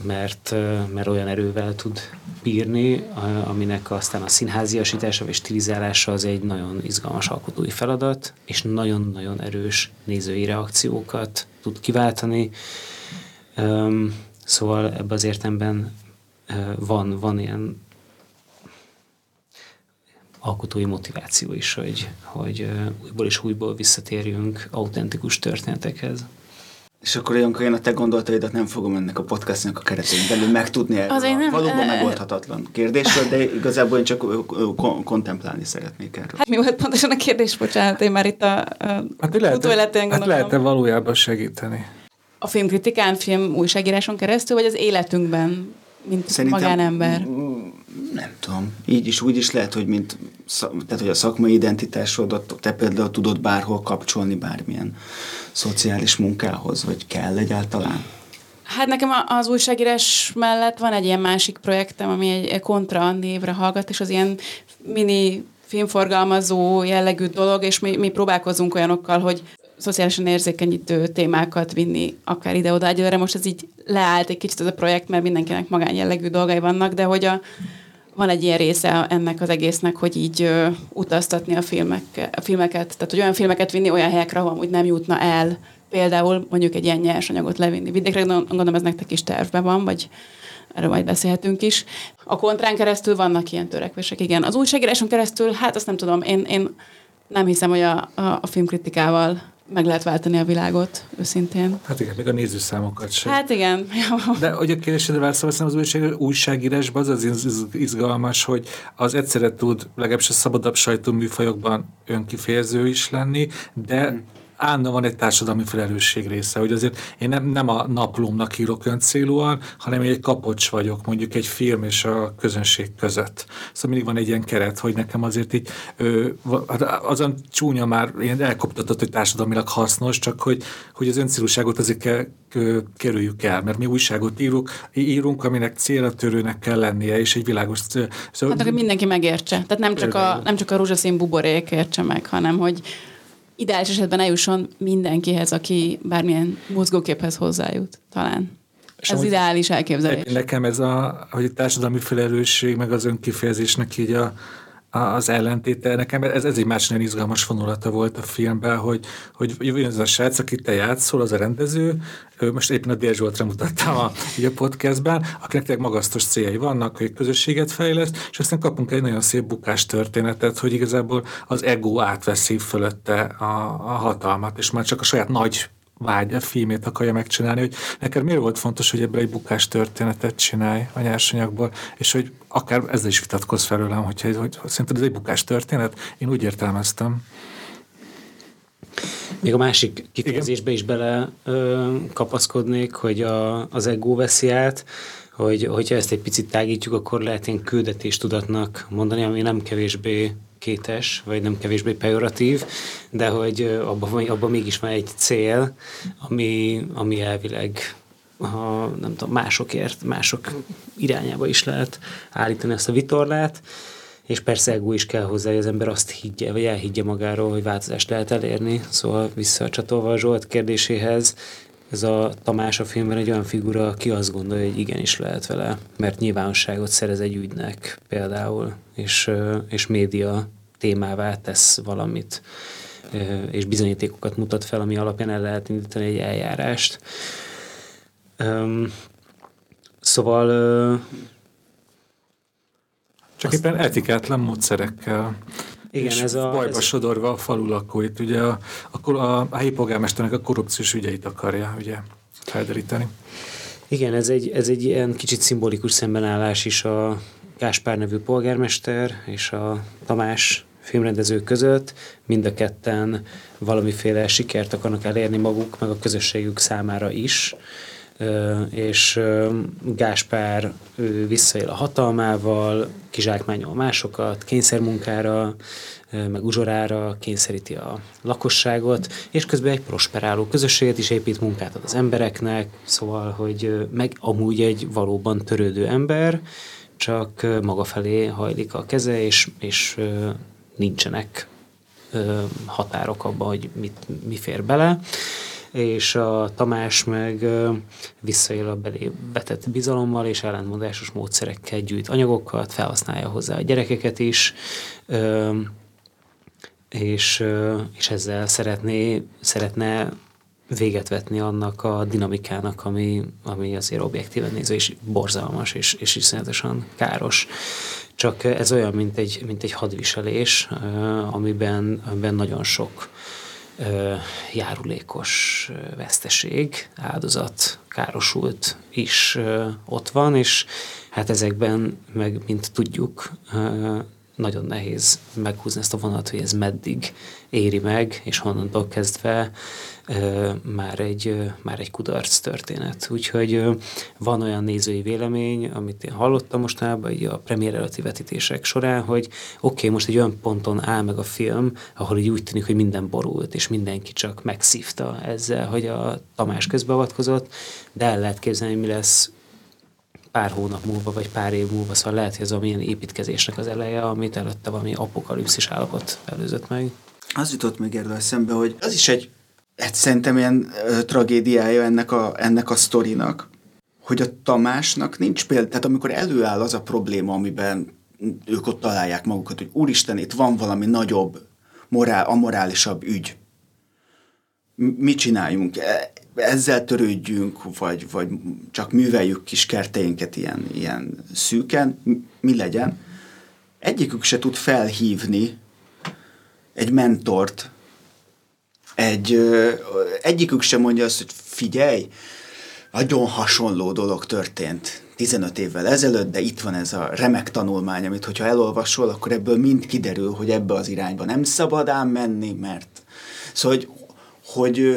mert, mert olyan erővel tud bírni, aminek aztán a színháziasítása vagy stilizálása az egy nagyon izgalmas alkotói feladat, és nagyon-nagyon erős nézői reakciókat tud kiváltani. Szóval ebben az értemben van, van ilyen alkotói motiváció is, hogy, hogy újból és újból visszatérjünk autentikus történetekhez. És akkor olyankor én a te gondolataidat nem fogom ennek a podcastnak a keretén belül megtudni erről a nem, valóban e... megoldhatatlan kérdésről, de igazából én csak kontemplálni szeretnék erről. Hát mi volt pontosan a kérdés, bocsánat, én már itt a, a hát lehet, hát lehet-e valójában segíteni? A filmkritikán, film újságíráson keresztül, vagy az életünkben, mint Szerintem, magánember? Nem tudom. Így is, úgy is lehet, hogy mint tehát, hogy a szakmai identitásodat te például tudod bárhol kapcsolni bármilyen szociális munkához, vagy kell egyáltalán? Hát nekem az újságírás mellett van egy ilyen másik projektem, ami egy kontra névre hallgat, és az ilyen mini filmforgalmazó jellegű dolog, és mi, mi próbálkozunk olyanokkal, hogy szociálisan érzékenyítő témákat vinni akár ide-oda. Egyelőre most ez így leállt egy kicsit ez a projekt, mert mindenkinek magánjellegű dolgai vannak, de hogy a, van egy ilyen része ennek az egésznek, hogy így ö, utaztatni a, filmek, a filmeket, tehát hogy olyan filmeket vinni olyan helyekre, ahol úgy nem jutna el, például mondjuk egy ilyen nyersanyagot levinni vidékre, gondolom ez nektek is tervben van, vagy erről majd beszélhetünk is. A kontrán keresztül vannak ilyen törekvések, igen. Az újságíráson keresztül, hát azt nem tudom, én, én nem hiszem, hogy a, a, a filmkritikával meg lehet váltani a világot, őszintén. Hát igen, még a nézőszámokat sem. Hát igen. De hogy a kérdésedre válaszolva, az újság, újságírásban az az izgalmas, hogy az egyszerre tud legalábbis a szabadabb sajtó műfajokban önkifejező is lenni, de hmm állandóan van egy társadalmi felelősség része, hogy azért én nem, nem a naplómnak írok ön célúan, hanem egy kapocs vagyok, mondjuk egy film és a közönség között. Szóval mindig van egy ilyen keret, hogy nekem azért így ö, hát azon csúnya már ilyen elkoptatott, hogy társadalmilag hasznos, csak hogy, hogy az öncélúságot azért kell, kerüljük el, mert mi újságot írunk, írunk, aminek célra törőnek kell lennie, és egy világos... Szóval, hát, hogy mindenki megértse. Tehát nem csak, a, nem csak a rózsaszín buborék értse meg, hanem hogy ideális esetben eljusson mindenkihez, aki bármilyen mozgóképhez hozzájut, talán. És ez ideális elképzelés. Nekem ez a, hogy a társadalmi felelősség, meg az önkifejezésnek így a, az ellentéte. Nekem ez, ez egy más izgalmas vonulata volt a filmben, hogy, hogy jön ez a srác, akit te játszol, az a rendező, most éppen a Dél Zsoltra mutattam a, a podcastben, akinek tényleg magasztos céljai vannak, hogy közösséget fejleszt, és aztán kapunk egy nagyon szép bukás történetet, hogy igazából az ego átveszi fölötte a, a hatalmat, és már csak a saját nagy vágy, a filmét akarja megcsinálni, hogy neked miért volt fontos, hogy ebből egy bukás történetet csinálj a nyersanyagból, és hogy akár ezzel is vitatkozz felőlem, hogyha, hogy, hogy szerinted ez egy bukás történet? Én úgy értelmeztem. Még a másik kifejezésbe is bele ö, kapaszkodnék, hogy a, az ego veszi át, hogy hogyha ezt egy picit tágítjuk, akkor lehet én küldetéstudatnak mondani, ami nem kevésbé kétes, vagy nem kevésbé pejoratív, de hogy abban, abban mégis van egy cél, ami, ami elvileg ha nem tudom, másokért, mások irányába is lehet állítani ezt a vitorlát, és persze ego is kell hozzá, hogy az ember azt higgye, vagy elhiggye magáról, hogy változást lehet elérni. Szóval visszacsatolva a Zsolt kérdéséhez, ez a Tamás a filmben egy olyan figura, aki azt gondolja, hogy igenis lehet vele, mert nyilvánosságot szerez egy ügynek például, és, és média témává tesz valamit, és bizonyítékokat mutat fel, ami alapján el lehet indítani egy eljárást. Szóval... Csak éppen etikátlan módszerekkel igen, és ez a... bajba ez... sodorva a falu lakóit. Ugye a, a, a, a helyi polgármesternek a korrupciós ügyeit akarja ugye felderíteni. Igen, ez egy, ez egy ilyen kicsit szimbolikus szembenállás is a Gáspár nevű polgármester és a Tamás filmrendező között. Mind a ketten valamiféle sikert akarnak elérni maguk, meg a közösségük számára is és Gáspár ő visszaél a hatalmával, kizsákmányol másokat, kényszermunkára, meg uzsorára kényszeríti a lakosságot, és közben egy prosperáló közösséget is épít, munkát ad az embereknek, szóval, hogy meg amúgy egy valóban törődő ember, csak maga felé hajlik a keze, és, és nincsenek határok abban, hogy mit, mi fér bele és a Tamás meg visszaél a belé vetett bizalommal, és ellentmondásos módszerekkel gyűjt anyagokat, felhasználja hozzá a gyerekeket is, és, és ezzel szeretné, szeretne véget vetni annak a dinamikának, ami, ami azért objektíven nézve is borzalmas és, és iszonyatosan káros. Csak ez olyan, mint egy, mint egy hadviselés, amiben, amiben nagyon sok járulékos veszteség, áldozat, károsult is ott van, és hát ezekben meg, mint tudjuk, nagyon nehéz meghúzni ezt a vonat, hogy ez meddig éri meg, és honnantól kezdve már egy, már egy kudarc történet. Úgyhogy van olyan nézői vélemény, amit én hallottam mostanában így a premier előtti vetítések során, hogy oké, okay, most egy olyan ponton áll meg a film, ahol így úgy tűnik, hogy minden borult, és mindenki csak megszívta ezzel, hogy a Tamás közbeavatkozott, de el lehet képzelni, mi lesz pár hónap múlva, vagy pár év múlva, szóval lehet, hogy ez a építkezésnek az eleje, amit előtte valami apokalipszis állapot előzött meg. Az jutott még erről eszembe, hogy az is egy hát szerintem ilyen ö, tragédiája ennek a, ennek a sztorinak, hogy a Tamásnak nincs példa, tehát amikor előáll az a probléma, amiben ők ott találják magukat, hogy úristen, itt van valami nagyobb, morál, amorálisabb ügy. Mit csináljunk? E, ezzel törődjünk, vagy, vagy csak műveljük kis kerteinket ilyen, ilyen szűken, mi legyen? Egyikük se tud felhívni egy mentort, egy, egyikük sem mondja azt, hogy figyelj, nagyon hasonló dolog történt 15 évvel ezelőtt, de itt van ez a remek tanulmány, amit hogyha elolvasol, akkor ebből mind kiderül, hogy ebbe az irányba nem szabad ám menni, mert szóval, hogy, hogy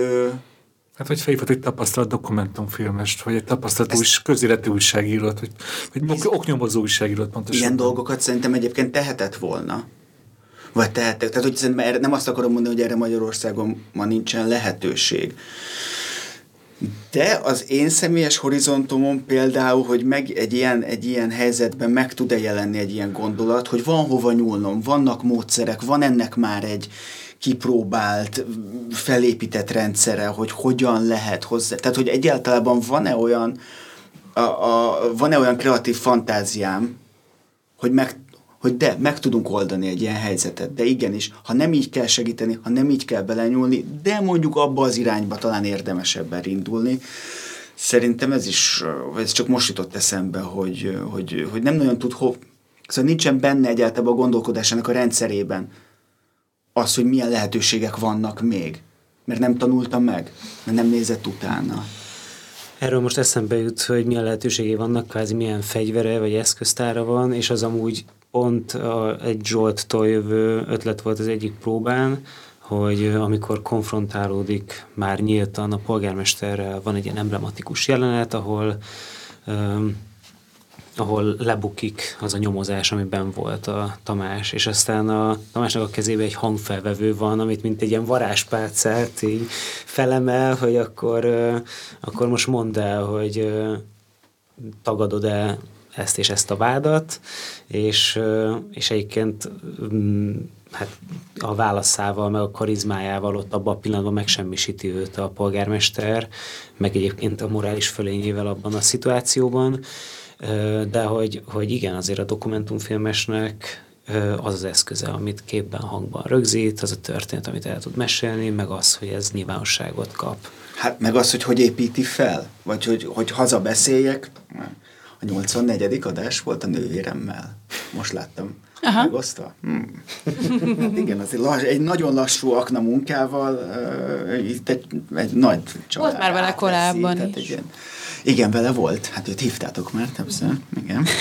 Hát, hogy felhívhat egy tapasztalat dokumentumfilmest, vagy egy tapasztalat új, közéleti újságírót, vagy, vagy oknyomozó újságírót pontosan. Ilyen dolgokat szerintem egyébként tehetett volna. Vagy tehettek. Tehát, hogy szerintem erre, nem azt akarom mondani, hogy erre Magyarországon ma nincsen lehetőség. De az én személyes horizontomon például, hogy meg egy ilyen, egy ilyen helyzetben meg tud-e jelenni egy ilyen gondolat, hogy van hova nyúlnom, vannak módszerek, van ennek már egy kipróbált, felépített rendszere, hogy hogyan lehet hozzá. Tehát, hogy egyáltalán van-e olyan, a, a, van-e olyan kreatív fantáziám, hogy meg hogy de, meg tudunk oldani egy ilyen helyzetet, de igenis, ha nem így kell segíteni, ha nem így kell belenyúlni, de mondjuk abba az irányba talán érdemesebben indulni. Szerintem ez is, ez csak most jutott eszembe, hogy, hogy, hogy nem nagyon tud, ho, szóval nincsen benne egyáltalán a gondolkodásának a rendszerében az, hogy milyen lehetőségek vannak még. Mert nem tanulta meg, mert nem nézett utána. Erről most eszembe jut, hogy milyen lehetőségei vannak, kvázi milyen fegyvere vagy eszköztára van, és az amúgy pont a, egy Zsolttól jövő ötlet volt az egyik próbán, hogy amikor konfrontálódik már nyíltan a polgármesterrel, van egy ilyen emblematikus jelenet, ahol um, ahol lebukik az a nyomozás, amiben volt a Tamás, és aztán a Tamásnak a kezében egy hangfelvevő van, amit mint egy ilyen varázspálcát így felemel, hogy akkor, akkor most mondd el, hogy tagadod-e ezt és ezt a vádat, és, és egyébként mm, hát a válaszával, meg a karizmájával ott abban a pillanatban megsemmisíti őt a polgármester, meg egyébként a morális fölényével abban a szituációban, de hogy, hogy igen, azért a dokumentumfilmesnek az az eszköze, amit képben, hangban rögzít, az a történet, amit el tud mesélni, meg az, hogy ez nyilvánosságot kap. Hát meg az, hogy hogy építi fel, vagy hogy, hogy hazabeszéljek. A 84. adás volt a nővéremmel. Most láttam. Aha. Megosztva? Hmm. Hát igen, azért lass, egy nagyon lassú akna munkával uh, itt egy, egy nagy család. Volt már vele korábban is. Igen. igen, vele volt. Hát őt hívtátok már többször. Igen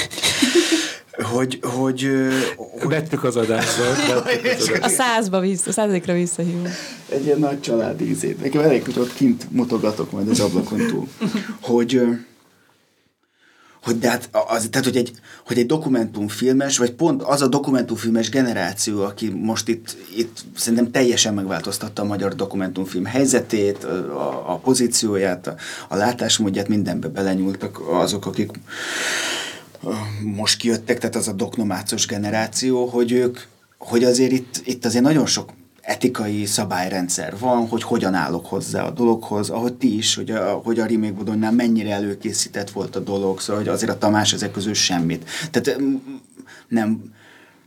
hogy... hogy, hogy... Vettük az adásba. A százba vissza, a százikra visszahívom. Egy ilyen nagy család ízét. Nekem elég, hogy ott kint mutogatok majd az ablakon túl. Hogy, hogy de hát az, tehát, hogy egy, hogy egy dokumentumfilmes, vagy pont az a dokumentumfilmes generáció, aki most itt, itt szerintem teljesen megváltoztatta a magyar dokumentumfilm helyzetét, a, a pozícióját, a, a látásmódját, mindenbe belenyúltak azok, akik most kijöttek, tehát az a doknomácos generáció, hogy ők, hogy azért itt, itt azért nagyon sok etikai szabályrendszer van, hogy hogyan állok hozzá a dologhoz, ahogy ti is, hogy a, hogy a Remake Bodonnál mennyire előkészített volt a dolog, szóval hogy azért a Tamás ezek közül semmit. Tehát nem,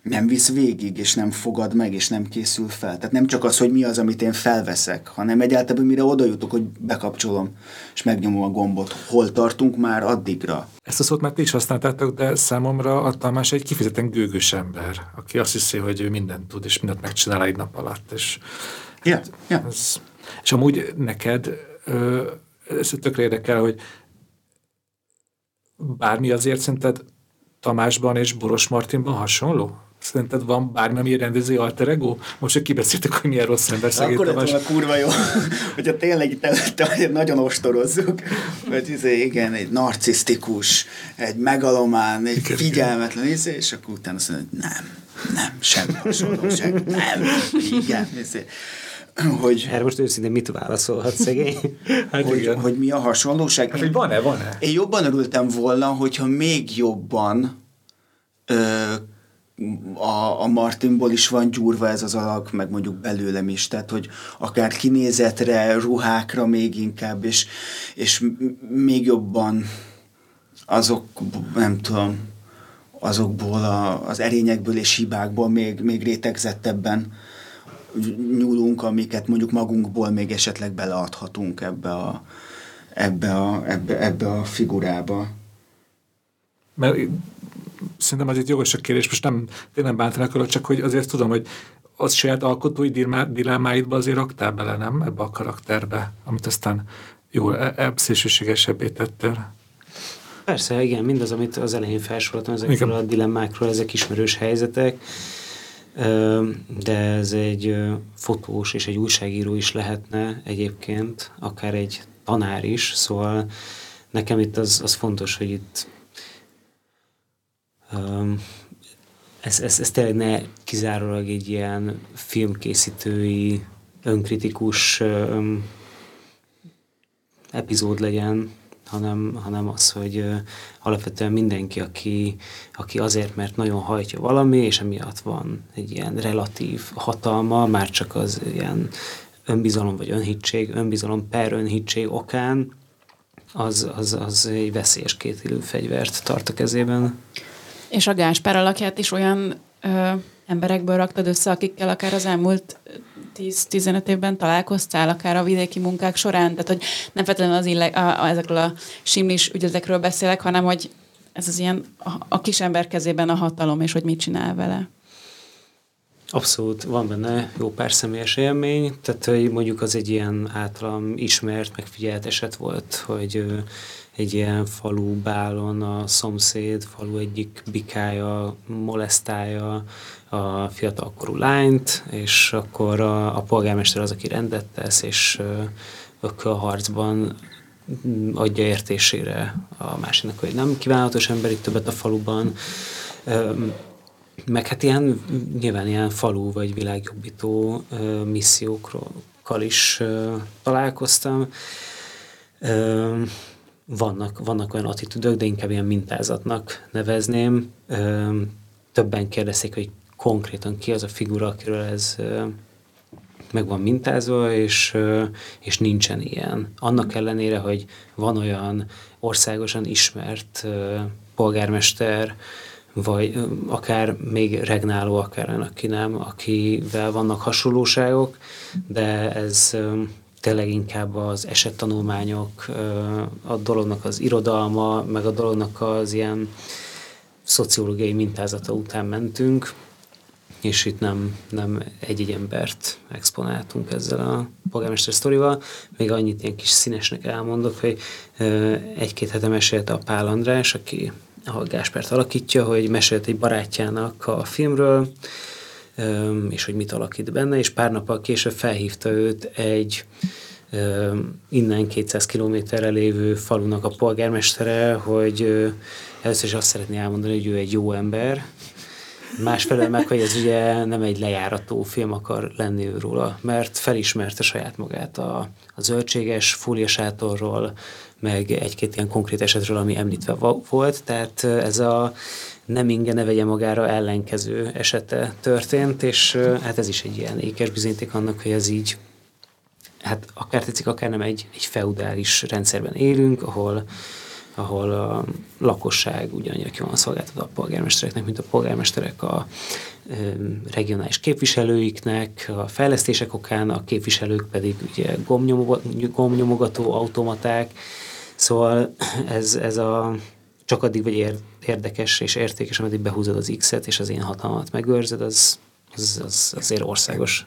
nem visz végig, és nem fogad meg, és nem készül fel. Tehát nem csak az, hogy mi az, amit én felveszek, hanem egyáltalán mire oda jutok, hogy bekapcsolom, és megnyomom a gombot. Hol tartunk már addigra? Ezt a szót már ti is használtátok, de számomra a Tamás egy kifejezetten gőgös ember, aki azt hiszi, hogy ő mindent tud, és mindent megcsinál egy nap alatt. És, yeah, yeah. Ez, és amúgy neked ez tökre érdekel, hogy bármi azért szerinted Tamásban és Boros Martinban hasonló? Szerinted van bármi, ami rendező alter ego? Most, hogy kibeszéltük, hogy milyen rossz ember szegény Akkor Tamás. Akkor kurva jó, hogyha tényleg itt előtte nagyon ostorozzuk, hogy izé, igen, egy narcisztikus, egy megalomán, egy igen, figyelmetlen, izé, és akkor utána azt mondja, hogy nem, nem, semmi hasonlóság, nem, igen, izé hogy... Erre most őszintén mit válaszolhat szegény? hát hogy, igen. hogy mi a hasonlóság? Hát, hogy van-e, van-e? Én jobban örültem volna, hogyha még jobban ö, a, a Martinból is van gyúrva ez az alak, meg mondjuk belőlem is, tehát hogy akár kinézetre, ruhákra még inkább, és, és még jobban azok, nem tudom, azokból a, az erényekből és hibákból még, még rétegzettebben nyúlunk, amiket mondjuk magunkból még esetleg beleadhatunk ebbe a, ebbe a, ebbe, ebbe a figurába. Mert szerintem az egy jogos a kérdés, most nem, nem bántanak csak hogy azért tudom, hogy az saját alkotói dilemmáidba azért raktál bele, nem? Ebbe a karakterbe, amit aztán jól, e, e, szélsőségesebbé tettél. Persze, igen, mindaz, amit az elején felsoroltam, ezekről igen. a dilemmákról, ezek ismerős helyzetek, de ez egy fotós és egy újságíró is lehetne egyébként, akár egy tanár is, szóval nekem itt az, az fontos, hogy itt ez, ez, ez tényleg ne kizárólag egy ilyen filmkészítői, önkritikus um, epizód legyen, hanem, hanem az, hogy uh, alapvetően mindenki, aki, aki azért, mert nagyon hajtja valami, és emiatt van egy ilyen relatív hatalma, már csak az ilyen önbizalom vagy önhittség, önbizalom per önhittség okán, az, az, az egy veszélyes kétélő fegyvert tart a kezében. És a Gáspár alakját is olyan ö, emberekből raktad össze, akikkel akár az elmúlt 10-15 évben találkoztál, akár a vidéki munkák során? Tehát, hogy nem feltétlenül az ille- a, a, ezekről a simlis ügyletekről beszélek, hanem, hogy ez az ilyen a, a kis ember kezében a hatalom, és hogy mit csinál vele. Abszolút, van benne jó pár személyes élmény, tehát hogy mondjuk az egy ilyen általam ismert, megfigyelt eset volt, hogy egy ilyen falu bálon a szomszéd falu egyik bikája molesztálja a fiatalkorú lányt, és akkor a, a polgármester az, aki rendet tesz, és a harcban adja értésére a másiknak, hogy nem kívánatos ember itt többet a faluban, meg hát ilyen, nyilván ilyen falu vagy világjobbító missziókkal is találkoztam vannak, vannak olyan attitűdök, de inkább ilyen mintázatnak nevezném. Többen kérdezték, hogy konkrétan ki az a figura, akiről ez meg van mintázva, és, és nincsen ilyen. Annak ellenére, hogy van olyan országosan ismert polgármester, vagy akár még regnáló, akár olyan, aki nem, akivel vannak hasonlóságok, de ez tényleg inkább az esettanulmányok, a dolognak az irodalma, meg a dolognak az ilyen szociológiai mintázata után mentünk, és itt nem, nem egy-egy embert exponáltunk ezzel a polgármester sztorival. Még annyit ilyen kis színesnek elmondok, hogy egy-két hete mesélte a Pál András, aki a Gáspert alakítja, hogy mesélt egy barátjának a filmről, és hogy mit alakít benne, és pár nappal később felhívta őt egy innen 200 kilométerre lévő falunak a polgármestere, hogy először is azt szeretné elmondani, hogy ő egy jó ember, Másfelől meg, hogy ez ugye nem egy lejárató film akar lenni róla, mert felismerte saját magát a, a zöldséges fóliasátorról, meg egy-két ilyen konkrét esetről, ami említve volt, tehát ez a nem inge ne vegye magára ellenkező esete történt, és hát ez is egy ilyen ékes bizonyíték annak, hogy ez így hát akár tetszik, akár nem egy, egy feudális rendszerben élünk, ahol ahol a lakosság ugyanannyira ki van szolgáltatva a polgármestereknek, mint a polgármesterek a regionális képviselőiknek, a fejlesztések okán, a képviselők pedig ugye gomnyomogató automaták, szóval ez, ez a csak addig vagy érdekes és értékes, ameddig behúzod az X-et, és az én hatalmat megőrzed, az, az, az azért országos.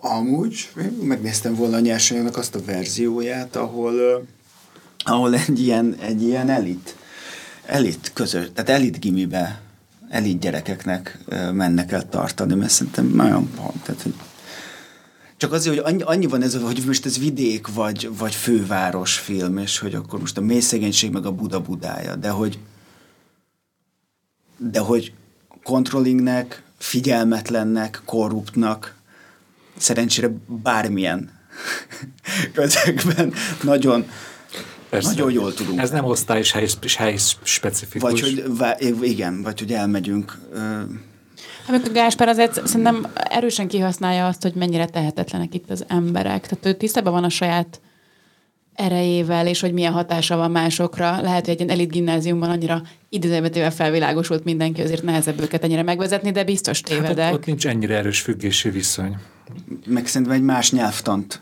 Amúgy megnéztem volna a nyersanyagnak azt a verzióját, ahol ahol egy ilyen, egy ilyen elit, elit közös, tehát elit gimibe, elit gyerekeknek mennek el tartani, mert szerintem nagyon pont, tehát, hogy csak azért, hogy annyi, annyi van ez, hogy most ez vidék vagy, vagy főváros film, és hogy akkor most a mély szegénység meg a Buda Budája, de hogy de hogy controllingnek, figyelmetlennek, korruptnak, szerencsére bármilyen közegben nagyon, Persze. Nagyon jól tudunk. Ez nem osztály és hely, hely specifikus. Vagy hogy, igen, vagy hogy elmegyünk. Amikor Gáspár azért szerintem erősen kihasználja azt, hogy mennyire tehetetlenek itt az emberek. Tehát ő tisztában van a saját erejével, és hogy milyen hatása van másokra. Lehet, hogy egy ilyen elit gimnáziumban annyira időzőbetével felvilágosult mindenki, azért nehezebb őket ennyire megvezetni, de biztos tévedek. Hát ott, ott nincs ennyire erős függési viszony. Meg szerintem egy más nyelvtant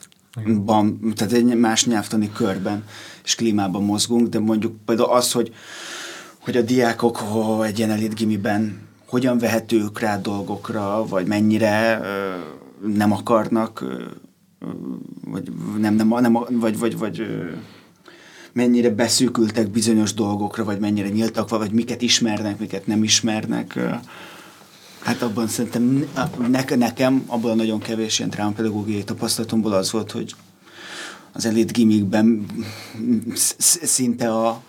ban, tehát egy más nyelvtani körben és klímában mozgunk, de mondjuk például az, hogy, hogy a diákok ho, egy ilyen elit gimiben hogyan vehetők rá dolgokra, vagy mennyire nem akarnak, vagy nem, nem, nem vagy, vagy, vagy mennyire beszűkültek bizonyos dolgokra, vagy mennyire nyíltak, vagy miket ismernek, miket nem ismernek. Hát abban szerintem nekem, abban a nagyon kevés ilyen drámapedagógiai tapasztalatomból az volt, hogy az elit gimikben szinte a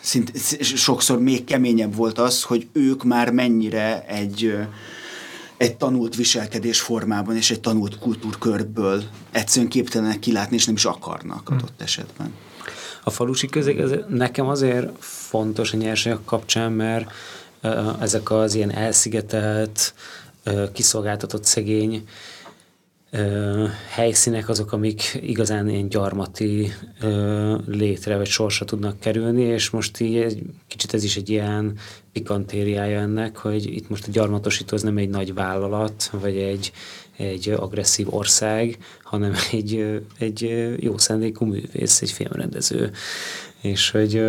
szinte, sokszor még keményebb volt az, hogy ők már mennyire egy, egy tanult viselkedés formában és egy tanult kultúrkörből egyszerűen képtelenek kilátni, és nem is akarnak hm. adott esetben. A falusi közeg ez nekem azért fontos a nyersanyag kapcsán, mert ezek az ilyen elszigetelt, kiszolgáltatott szegény helyszínek azok, amik igazán ilyen gyarmati létre vagy sorsa tudnak kerülni, és most így egy, kicsit ez is egy ilyen pikantériája ennek, hogy itt most a gyarmatosító az nem egy nagy vállalat, vagy egy, egy agresszív ország, hanem egy, egy jó szándékú művész, egy filmrendező. És hogy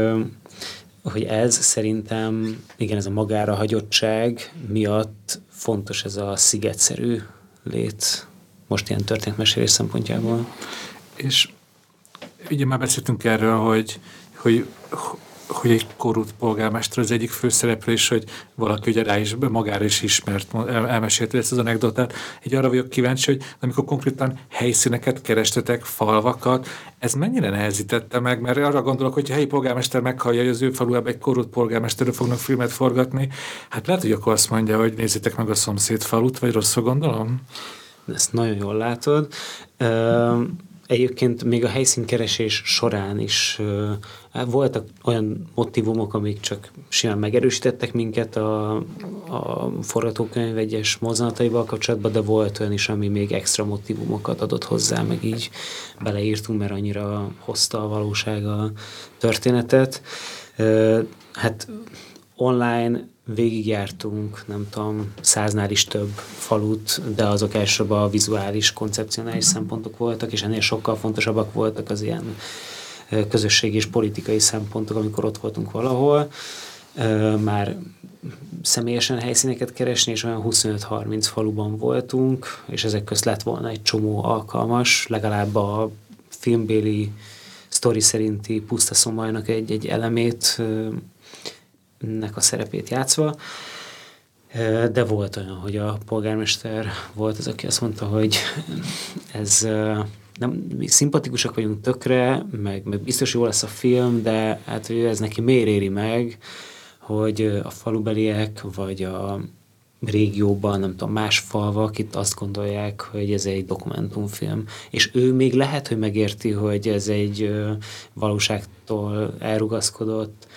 hogy ez szerintem, igen, ez a magára hagyottság miatt fontos ez a szigetszerű lét most ilyen történetmesélés szempontjából. És ugye már beszéltünk erről, hogy, hogy hogy egy korút polgármester az egyik főszereplő, és hogy valaki ugye rá is, magára is ismert, el, elmesélte ezt az anekdotát. Egy arra vagyok kíváncsi, hogy amikor konkrétan helyszíneket kerestetek, falvakat, ez mennyire nehezítette meg, mert arra gondolok, hogy a helyi polgármester meghallja, hogy az ő faluában egy korút polgármesterről fognak filmet forgatni, hát lehet, hogy akkor azt mondja, hogy nézzétek meg a szomszéd falut, vagy rosszul gondolom? Ezt nagyon jól látod egyébként még a helyszínkeresés során is voltak olyan motivumok, amik csak simán megerősítettek minket a, a forgatókönyv egyes mozzanataival kapcsolatban, de volt olyan is, ami még extra motivumokat adott hozzá, meg így beleírtunk, mert annyira hozta a valóság a történetet. Hát online végigjártunk, nem tudom, száznál is több falut, de azok elsősorban a vizuális, koncepcionális szempontok voltak, és ennél sokkal fontosabbak voltak az ilyen közösségi és politikai szempontok, amikor ott voltunk valahol. Már személyesen helyszíneket keresni, és olyan 25-30 faluban voltunk, és ezek közt lett volna egy csomó alkalmas, legalább a filmbéli sztori szerinti pusztaszomajnak egy, egy elemét nek a szerepét játszva, de volt olyan, hogy a polgármester volt az, aki azt mondta, hogy ez nem, mi szimpatikusak vagyunk tökre, meg, meg biztos jó lesz a film, de hát hogy ez neki miért éri meg, hogy a falubeliek, vagy a régióban, nem tudom, más falvak itt azt gondolják, hogy ez egy dokumentumfilm. És ő még lehet, hogy megérti, hogy ez egy valóságtól elrugaszkodott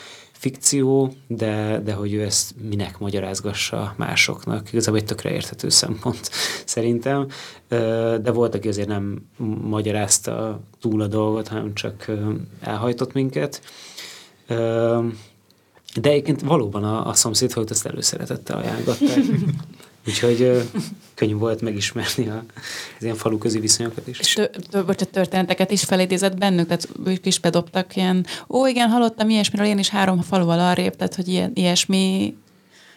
fikció, de, de hogy ő ezt minek magyarázgassa másoknak. Igazából egy tökre érthető szempont szerintem. De volt, aki azért nem magyarázta túl a dolgot, hanem csak elhajtott minket. De egyébként valóban a, a szomszédhajt ezt előszeretettel ajánlották. Úgyhogy könnyű volt megismerni a, az ilyen faluközi viszonyokat is. És bocsánat, történeteket is felidézett bennük, tehát ők is bedobtak ilyen, ó igen, hallottam ilyesmiről, én is három faluval arrébb, tehát hogy ilyen, ilyesmi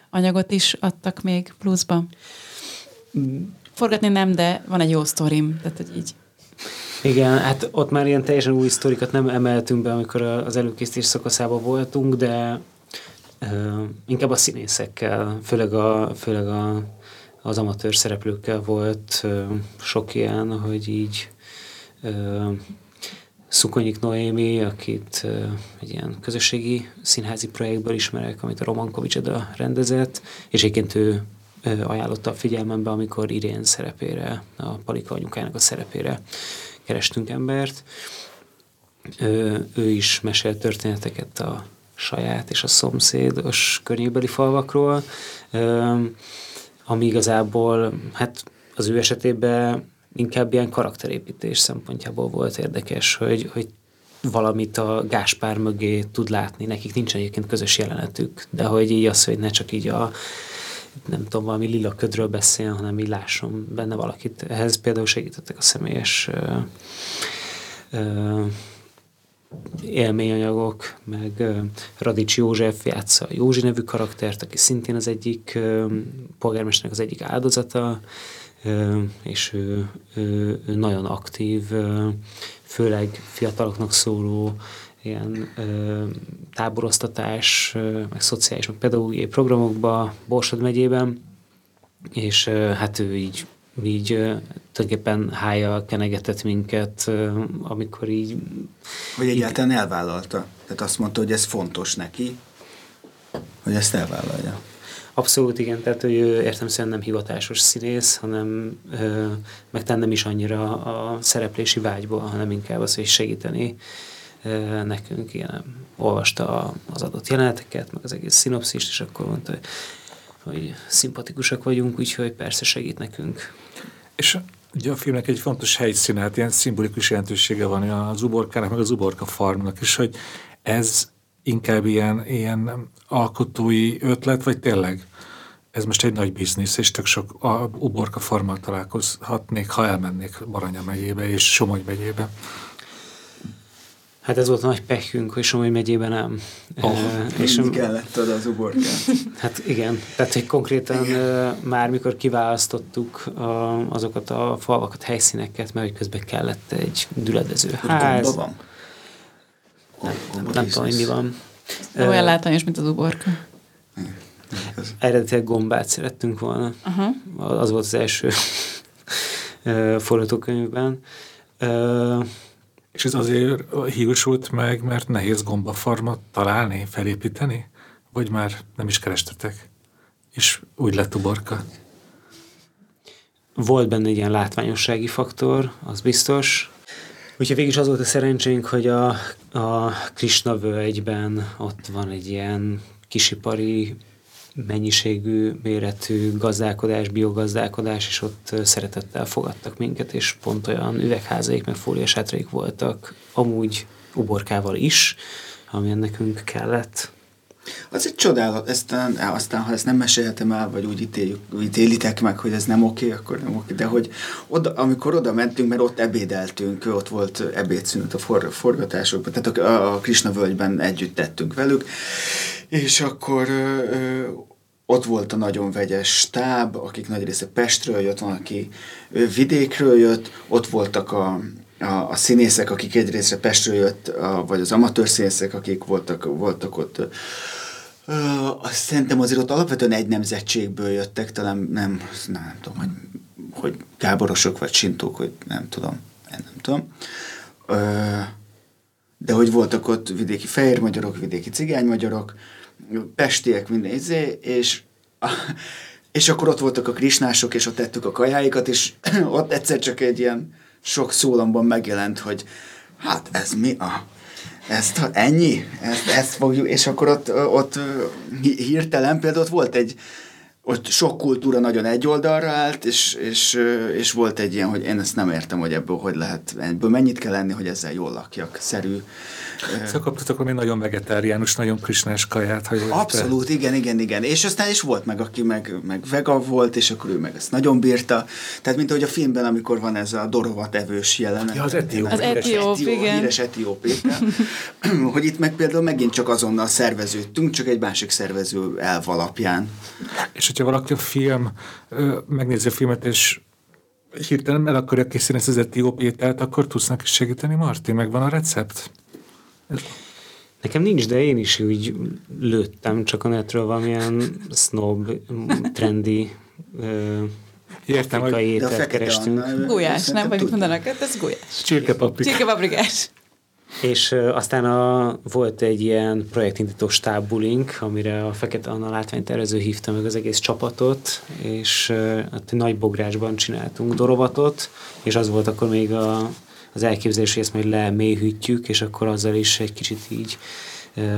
anyagot is adtak még pluszba. Forgatni nem, de van egy jó sztorim, tehát hogy így. Igen, hát ott már ilyen teljesen új sztorikat nem emeltünk be, amikor az előkészítés szakaszában voltunk, de uh, inkább a színészekkel, főleg a, főleg a az amatőr szereplőkkel volt sok ilyen, hogy így Szukonyik Noémi, akit egy ilyen közösségi színházi projektből ismerek, amit a Roman Kovicseda rendezett, és egyébként ő ajánlotta a figyelmembe, amikor Irén szerepére, a Palika anyukának a szerepére kerestünk embert. Ő, ő is mesélt történeteket a saját és a szomszédos környékbeli falvakról ami igazából hát az ő esetében inkább ilyen karakterépítés szempontjából volt érdekes, hogy, hogy valamit a Gáspár mögé tud látni. Nekik nincs egyébként közös jelenetük, de hogy így az, hogy ne csak így a nem tudom, valami lila ködről beszél, hanem így lásson benne valakit. Ehhez például segítettek a személyes ö, ö, élményanyagok, meg Radics József játsza a Józsi nevű karaktert, aki szintén az egyik polgármesternek az egyik áldozata, és ő, ő, ő nagyon aktív, főleg fiataloknak szóló ilyen ö, meg szociális, meg pedagógiai programokba Borsod megyében, és ö, hát ő így így tulajdonképpen hája kenegetett minket, amikor így... Vagy egyáltalán elvállalta. Tehát azt mondta, hogy ez fontos neki, hogy ezt elvállalja. Abszolút igen, tehát hogy ő értem szerint nem hivatásos színész, hanem meg nem is annyira a szereplési vágyból, hanem inkább az, hogy segíteni nekünk. Igen, olvasta az adott jeleneteket, meg az egész szinopszist, és akkor mondta, hogy hogy szimpatikusak vagyunk, úgyhogy persze segít nekünk. És ugye a filmnek egy fontos helyszíne, hát ilyen szimbolikus jelentősége van az uborkának, meg az uborka farmnak, és hogy ez inkább ilyen, ilyen alkotói ötlet, vagy tényleg ez most egy nagy biznisz, és tök sok a uborka farmmal találkozhatnék, ha elmennék Baranya megyébe és Somogy megyébe. Hát ez volt a nagy pekünk, hogy Somogy megyében nem. Oh, e, és kellett oda az uborkát. Hát igen, tehát hogy konkrétan igen. már mikor kiválasztottuk a, azokat a falvakat, helyszíneket, mert hogy közben kellett egy düledező ház. Gomba van? Nem, nem, nem tudom, hogy mi van. Olyan látványos, mint az uborka. Eredetileg gombát szerettünk volna. Uh-huh. Az volt az első forgatókönyvben. És ez azért hiúsult meg, mert nehéz gombafarmat találni, felépíteni? Vagy már nem is kerestetek? És úgy lett uborka? Volt benne egy ilyen látványossági faktor, az biztos. Úgyhogy végig is az volt a szerencsénk, hogy a, a Krishna völgyben ott van egy ilyen kisipari mennyiségű, méretű gazdálkodás, biogazdálkodás, és ott szeretettel fogadtak minket, és pont olyan üvegházaik, meg fóliasátraik voltak, amúgy uborkával is, amilyen nekünk kellett. Az egy csodálat, aztán, aztán ha ezt nem mesélhetem el, vagy úgy ítéljük, ítélitek meg, hogy ez nem oké, akkor nem oké, de hogy oda, amikor oda mentünk, mert ott ebédeltünk, ott volt ebédszünet a for, forgatásokban, tehát a, a Krishna völgyben együtt tettünk velük, és akkor ö, ö, ott volt a nagyon vegyes stáb, akik nagy része Pestről jött, van, aki vidékről jött, ott voltak a, a, a színészek, akik egy részre Pestről jött, a, vagy az amatőr színészek, akik voltak, voltak ott. Uh, azt szerintem azért ott alapvetően egy nemzetségből jöttek, talán nem, nem, nem tudom, hogy, hogy gáborosok vagy sintók, hogy nem tudom, nem, tudom. De hogy voltak ott vidéki fehér magyarok, vidéki cigány magyarok, pestiek, minden izé, és, és akkor ott voltak a krisnások, és ott tettük a kajáikat, és ott egyszer csak egy ilyen sok szólamban megjelent, hogy hát ez mi a... Ezt, ennyi? Ezt, ezt fogjuk, és akkor ott, ott hirtelen például ott volt egy, ott sok kultúra nagyon egy oldalra állt, és, és, és volt egy ilyen, hogy én ezt nem értem, hogy ebből hogy lehet, ebből mennyit kell lenni, hogy ezzel jól lakjak, szerű Szóval kaptatok valami nagyon vegetáriánus, nagyon krisnás kaját. Hogy Abszolút, igen, igen, igen. És aztán is volt meg, aki meg, meg vega volt, és akkor ő meg ezt nagyon bírta. Tehát, mint ahogy a filmben, amikor van ez a dorovat evős jelenet. Ja, az etióp. Az etióp, igen. Híres etióp hogy itt meg például megint csak azonnal szerveződtünk, csak egy másik szervező elv alapján. És hogyha valaki a film, megnézi a filmet, és hirtelen el akarja készíteni ezt az etióp ételt, akkor tudsz neki segíteni, Marti? Megvan a recept? Nekem nincs, de én is úgy lőttem csak a netről valamilyen snob, trendi Értem, hogy ételt kerestünk. Gulyás, nem? Vagy mondanak? Hát ez gulyás. Csirkepaprikás. Csirkepaprikás. És aztán a, volt egy ilyen projektindító stábbulink, amire a Fekete Anna látványtervező hívta meg az egész csapatot, és egy nagy bográsban csináltunk dorovatot, és az volt akkor még a, az elképzelés, hogy ezt majd lemélyhűtjük, és akkor azzal is egy kicsit így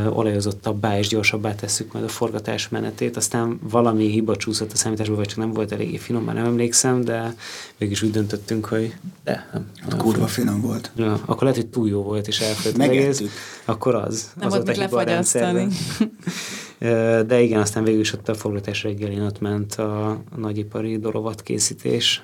olajozottabbá és gyorsabbá tesszük majd a forgatás menetét. Aztán valami hiba csúszott a számításba, vagy csak nem volt eléggé finom, már nem emlékszem, de mégis úgy döntöttünk, hogy de, nem. Hát kurva finom volt. Ja, akkor lehet, hogy túl jó volt, és elfogyott egész. Akkor az. Nem az volt mit lefagyasztani. De igen, aztán végül is ott a forgatás reggelén ott ment a, a nagyipari dorovat készítés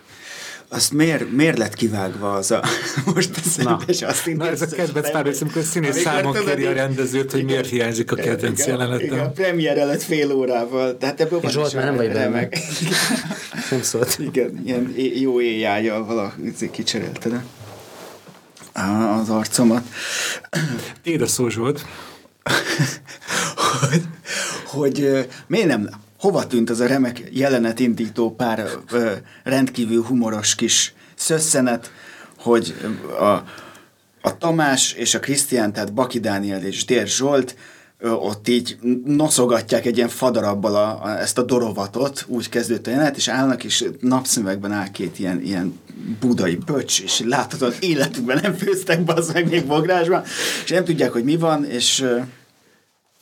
azt miért, miért lett kivágva az a... Most a és azt Na ez a kedvenc párbeszéd, amikor a színész számon kéri a rendezőt, hogy miért hiányzik a kedvenc jelenetem. Igen, a premier előtt fél órával. Tehát ebből van Zsolt, már nem vagy remek. nem szólt. Igen, ilyen jó éjjája valaki kicserélte az arcomat. Téd a szó Zsolt. hogy, hogy miért nem hova tűnt az a remek jelenetindító pár ö, rendkívül humoros kis szösszenet, hogy a, a Tamás és a Krisztián, tehát Baki Dániel és Dér Zsolt ö, ott így noszogatják egy ilyen fadarabbal a, a, ezt a dorovatot, úgy kezdődött a jelenet, és állnak, és napszemekben áll két ilyen, ilyen budai pöcs, és hogy életükben nem főztek be az meg még bográsban, és nem tudják, hogy mi van, és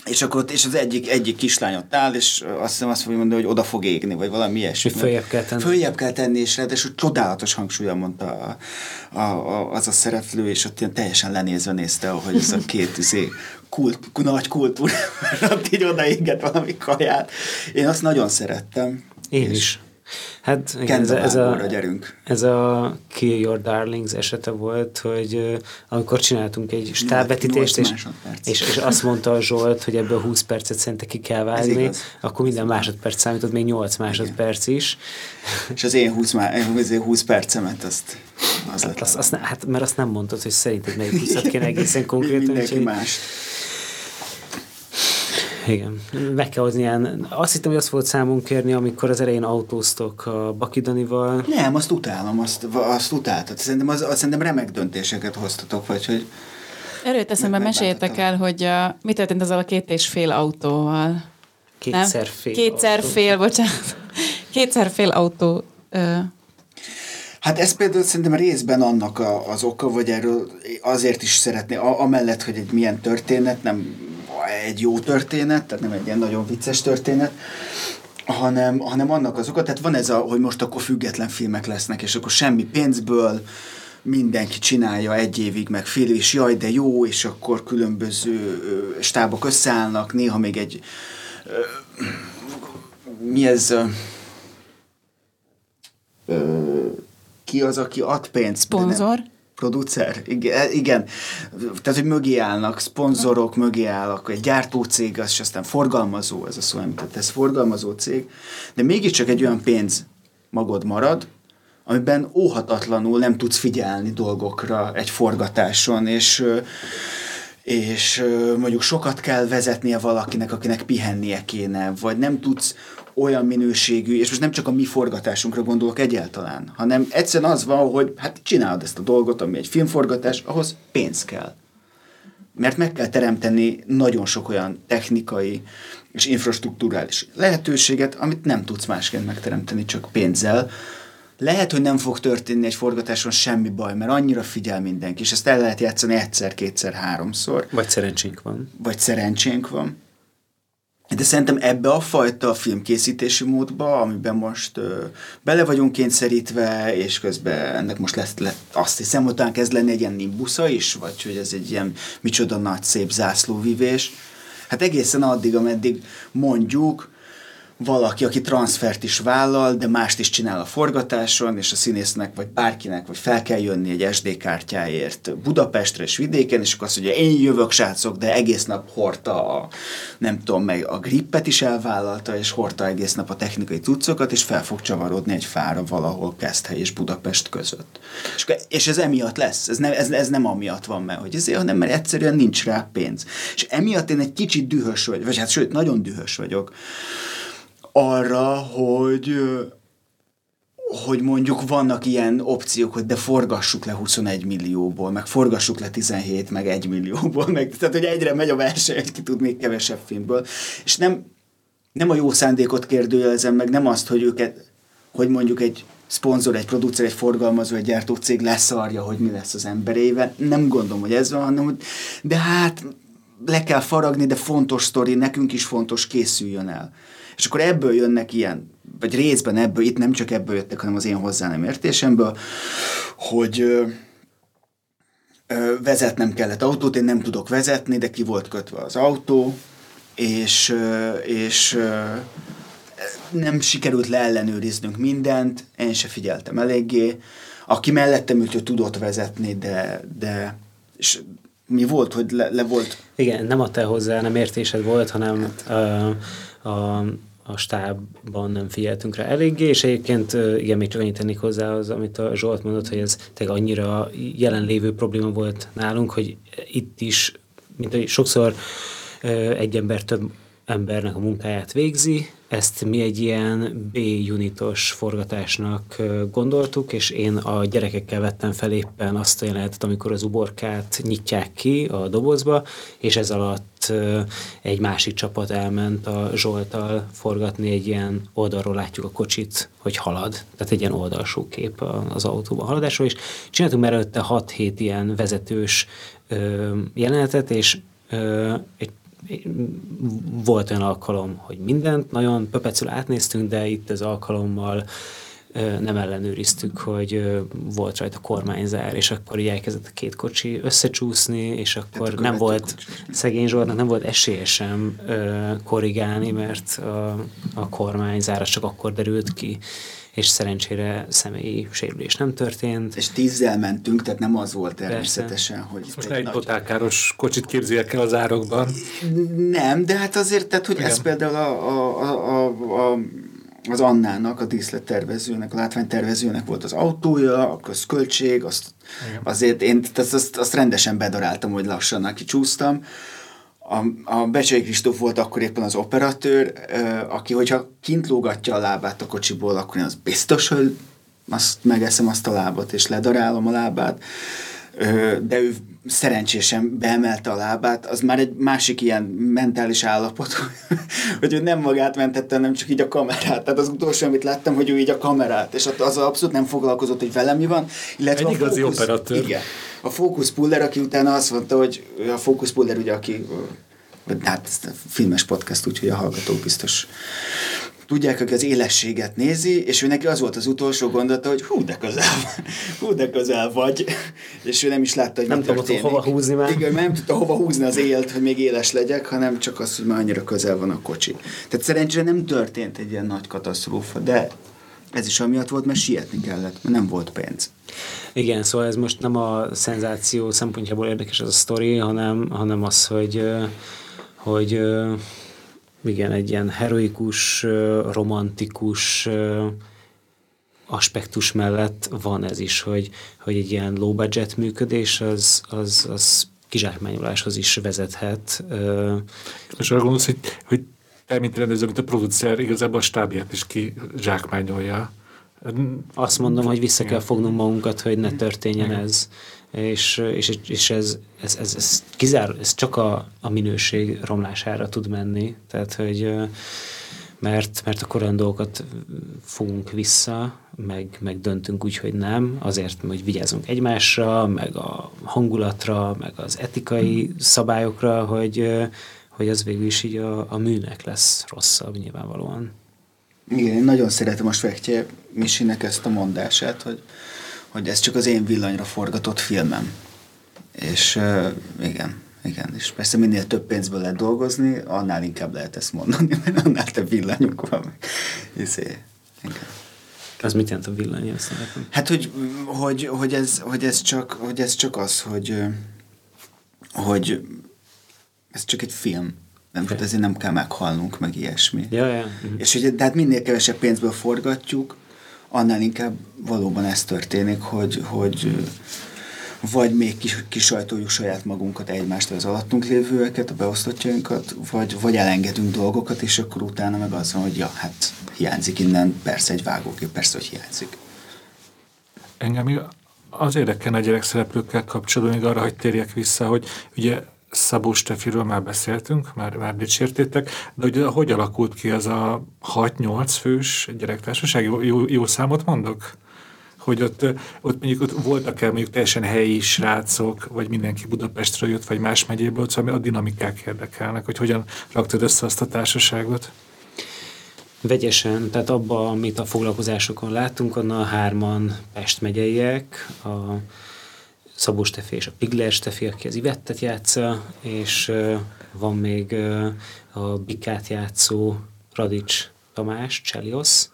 és akkor ott, és az egyik, egyik kislány ott áll, és azt hiszem azt fogja mondani, hogy oda fog égni, vagy valami ilyesmi. Följebb kell tenni. Följebb kell tenni, és ráadásul csodálatos hangsúlya mondta a, a, a, az a szereplő, és ott ilyen teljesen lenézve nézte, hogy ez a két izé, kult, nagy kultúra, ott így odaéget valami kaját. Én azt nagyon szerettem. Én is. Hát igen, ez, ez, a, gyerünk. ez a Kill Your Darlings esete volt, hogy amikor csináltunk egy stábvetítést, és, és, és azt mondta a Zsolt, hogy ebből 20 percet szerintem ki kell vágni, akkor minden másodperc számított, még 8 másodperc igen. is. És az én 20, má, 20 percemet azt az hát, azt, azt, hát, mert azt nem mondtad, hogy szerinted melyik 20 kéne egészen konkrétan. Mindenki más. Igen. Meg kell hozni ilyen... Azt hittem, hogy azt volt számunk kérni, amikor az elején autóztok a Bakidanival. Nem, azt utálom, azt, azt utáltad. Szerintem, az, az, szerintem remek döntéseket hoztatok, vagy hogy... Erőt eszembe meséljétek el, hogy a, mi történt azzal a két és fél autóval. Kétszer nem? fél Kétszer autó. fél, bocsánat. Kétszer fél autó. Ö, Hát ez például szerintem részben annak a, az oka, vagy erről azért is szeretné, a, amellett, hogy egy milyen történet, nem egy jó történet, tehát nem egy ilyen nagyon vicces történet, hanem, hanem annak az oka, tehát van ez a, hogy most akkor független filmek lesznek, és akkor semmi pénzből, mindenki csinálja egy évig, meg fél és jaj, de jó, és akkor különböző stábok összeállnak, néha még egy mi ez ki az, aki ad pénzt? Szponzor. Producer, igen, igen. Tehát, hogy mögé állnak, szponzorok mögé állnak, egy gyártócég, az, és aztán forgalmazó, ez a szó, amit ez forgalmazó cég, de mégiscsak egy olyan pénz magad marad, amiben óhatatlanul nem tudsz figyelni dolgokra egy forgatáson, és és mondjuk sokat kell vezetnie valakinek, akinek pihennie kéne, vagy nem tudsz olyan minőségű, és most nem csak a mi forgatásunkra gondolok egyáltalán, hanem egyszerűen az van, hogy hát csinálod ezt a dolgot, ami egy filmforgatás, ahhoz pénz kell. Mert meg kell teremteni nagyon sok olyan technikai és infrastruktúrális lehetőséget, amit nem tudsz másként megteremteni, csak pénzzel, lehet, hogy nem fog történni egy forgatáson semmi baj, mert annyira figyel mindenki, és ezt el lehet játszani egyszer, kétszer, háromszor. Vagy szerencsénk van. Vagy szerencsénk van. De szerintem ebbe a fajta filmkészítési módba, amiben most ö, bele vagyunk kényszerítve, és közben ennek most lesz, lesz azt hiszem, hogy talán kezd lenni egy ilyen nimbusza is, vagy hogy ez egy ilyen micsoda nagy szép zászlóvivés. Hát egészen addig, ameddig mondjuk, valaki, aki transfert is vállal, de mást is csinál a forgatáson, és a színésznek, vagy bárkinek, vagy fel kell jönni egy SD kártyáért Budapestre és vidéken, és akkor azt mondja, én jövök, srácok, de egész nap hordta a, nem tudom, meg a grippet is elvállalta, és hordta egész nap a technikai cuccokat, és fel fog csavarodni egy fára valahol Keszthely és Budapest között. És, és ez emiatt lesz, ez nem, ez, ez nem amiatt van meg, hogy ezért, hanem mert egyszerűen nincs rá pénz. És emiatt én egy kicsit dühös vagyok, vagy hát sőt, nagyon dühös vagyok, arra, hogy hogy mondjuk vannak ilyen opciók, hogy de forgassuk le 21 millióból, meg forgassuk le 17, meg 1 millióból, meg, tehát hogy egyre megy a verseny, hogy ki tud még kevesebb filmből. És nem, nem a jó szándékot kérdőjelezem meg, nem azt, hogy őket, hogy mondjuk egy szponzor, egy producer, egy forgalmazó, egy gyártó cég leszarja, hogy mi lesz az emberével. Nem gondolom, hogy ez van, hanem hogy de hát le kell faragni, de fontos sztori, nekünk is fontos, készüljön el. És akkor ebből jönnek ilyen, vagy részben ebből, itt nem csak ebből jöttek, hanem az én hozzá nem értésemből, hogy ö, ö, vezetnem kellett autót, én nem tudok vezetni, de ki volt kötve az autó, és, és nem sikerült leellenőriznünk mindent, én se figyeltem eléggé. Aki mellettem ült, ő tudott vezetni, de, de és mi volt, hogy le, le volt? Igen, nem a te hozzá, nem értésed volt, hanem hát. a, a stábban nem figyeltünk rá eléggé, és egyébként igen, még csak annyit tennék hozzá az, amit a Zsolt mondott, hogy ez tényleg annyira jelenlévő probléma volt nálunk, hogy itt is, mint hogy sokszor egy ember több embernek a munkáját végzi. Ezt mi egy ilyen B-unitos forgatásnak gondoltuk, és én a gyerekekkel vettem fel éppen azt a jelenetet, amikor az uborkát nyitják ki a dobozba, és ez alatt egy másik csapat elment a Zsoltal forgatni egy ilyen oldalról látjuk a kocsit, hogy halad, tehát egy ilyen oldalsó kép az autóban haladásról, és csináltunk már előtte 6-7 ilyen vezetős jelenetet, és egy volt olyan alkalom, hogy mindent nagyon pöpecül átnéztünk, de itt az alkalommal nem ellenőriztük, hogy volt rajta kormányzár, és akkor így elkezdett a két kocsi összecsúszni, és akkor Tehát nem volt, szegény Zsoltnak nem volt esélye sem korrigálni, mert a, a kormányzár csak akkor derült ki, és szerencsére személyi sérülés nem történt. És tízzel mentünk, tehát nem az volt természetesen, Persze. hogy... Most egy, egy totálkáros kocsit képzeljek el az árokban. Nem, de hát azért, tehát hogy Igen. ez például a, a, a, a, a az Annának, a díszlettervezőnek, a látványtervezőnek volt az autója, a közköltség, azt, azért én azt, azt, azt rendesen bedaráltam, hogy lassan neki csúsztam a, a Becsei Kristóf volt akkor éppen az operatőr, aki, hogyha kint lógatja a lábát a kocsiból, akkor én az biztos, hogy azt megeszem azt a lábat, és ledarálom a lábát, de ő szerencsésen beemelte a lábát, az már egy másik ilyen mentális állapot, hogy ő nem magát mentette, hanem csak így a kamerát. Tehát az utolsó, amit láttam, hogy ő így a kamerát, és az abszolút nem foglalkozott, hogy velem mi van. Illetve egy igazi fókusz, operatőr. Igen. A Focus Puller, aki utána azt mondta, hogy a Focus Puller ugye, aki hát filmes podcast, úgyhogy a hallgatók biztos tudják, hogy az élességet nézi, és ő neki az volt az utolsó gondota, hogy hú, de közel, hú, de közel vagy, és ő nem is látta, hogy nem tudta hova húzni már. Igen, nem tudta hova húzni az élt, hogy még éles legyek, hanem csak az, hogy már annyira közel van a kocsi. Tehát szerencsére nem történt egy ilyen nagy katasztrófa, de ez is amiatt volt, mert sietni kellett, mert nem volt pénz. Igen, szóval ez most nem a szenzáció szempontjából érdekes ez a sztori, hanem, hanem az, hogy, hogy igen, egy ilyen heroikus, romantikus aspektus mellett van ez is, hogy, hogy egy ilyen low budget működés az, az, az kizsákmányoláshoz is vezethet. És arra gondolsz, hogy, hogy te, mint rendező, mint a producer, igazából a stábját is kizsákmányolja. Azt mondom, hogy vissza kell fognunk magunkat, hogy ne történjen Igen. ez. És, és, és ez, ez, ez, ez, kizár, ez csak a, a minőség romlására tud menni, tehát hogy mert, mert a olyan dolgokat fogunk vissza, meg, meg döntünk úgy, hogy nem, azért, hogy vigyázunk egymásra, meg a hangulatra, meg az etikai szabályokra, hogy, hogy az végül is így a, a műnek lesz rosszabb nyilvánvalóan. Igen, én nagyon szeretem a Svekje Misinek ezt a mondását, hogy hogy ez csak az én villanyra forgatott filmem. És uh, igen, igen, és persze minél több pénzből lehet dolgozni, annál inkább lehet ezt mondani, mert annál több villanyunk van. Izé, igen. Az mit jelent a villany? Hát, hogy, hogy, hogy, ez, hogy, ez csak, hogy ez csak az, hogy, hogy ez csak egy film. Nem, okay. ezért nem kell meghalnunk, meg ilyesmi. Ja, ja. Uh-huh. És hogy tehát minél kevesebb pénzből forgatjuk, annál inkább valóban ez történik, hogy, hogy vagy még kis, kisajtoljuk saját magunkat egymást, az alattunk lévőeket, a beosztottjainkat, vagy, vagy elengedünk dolgokat, és akkor utána meg az van, hogy ja, hát hiányzik innen, persze egy vágókép, persze, hogy hiányzik. Engem az érdekel a gyerekszereplőkkel kapcsolatban, még arra, hogy térjek vissza, hogy ugye Szabó Stefiről már beszéltünk, már, már dicsértétek, de ugye hogy alakult ki az a 6-8 fős gyerektársaság? Jó, jó, jó számot mondok? hogy ott, ott mondjuk ott voltak-e mondjuk teljesen helyi srácok, vagy mindenki Budapestről jött, vagy más megyéből, szóval a dinamikák érdekelnek, hogy hogyan raktad össze azt a társaságot? Vegyesen, tehát abban, amit a foglalkozásokon láttunk, onnan hárman Pest megyeiek, a Szabó Stefi és a Pigler Stefi, aki az Ivettet játsza, és van még a Bikát játszó Radics Tamás, Cseliosz,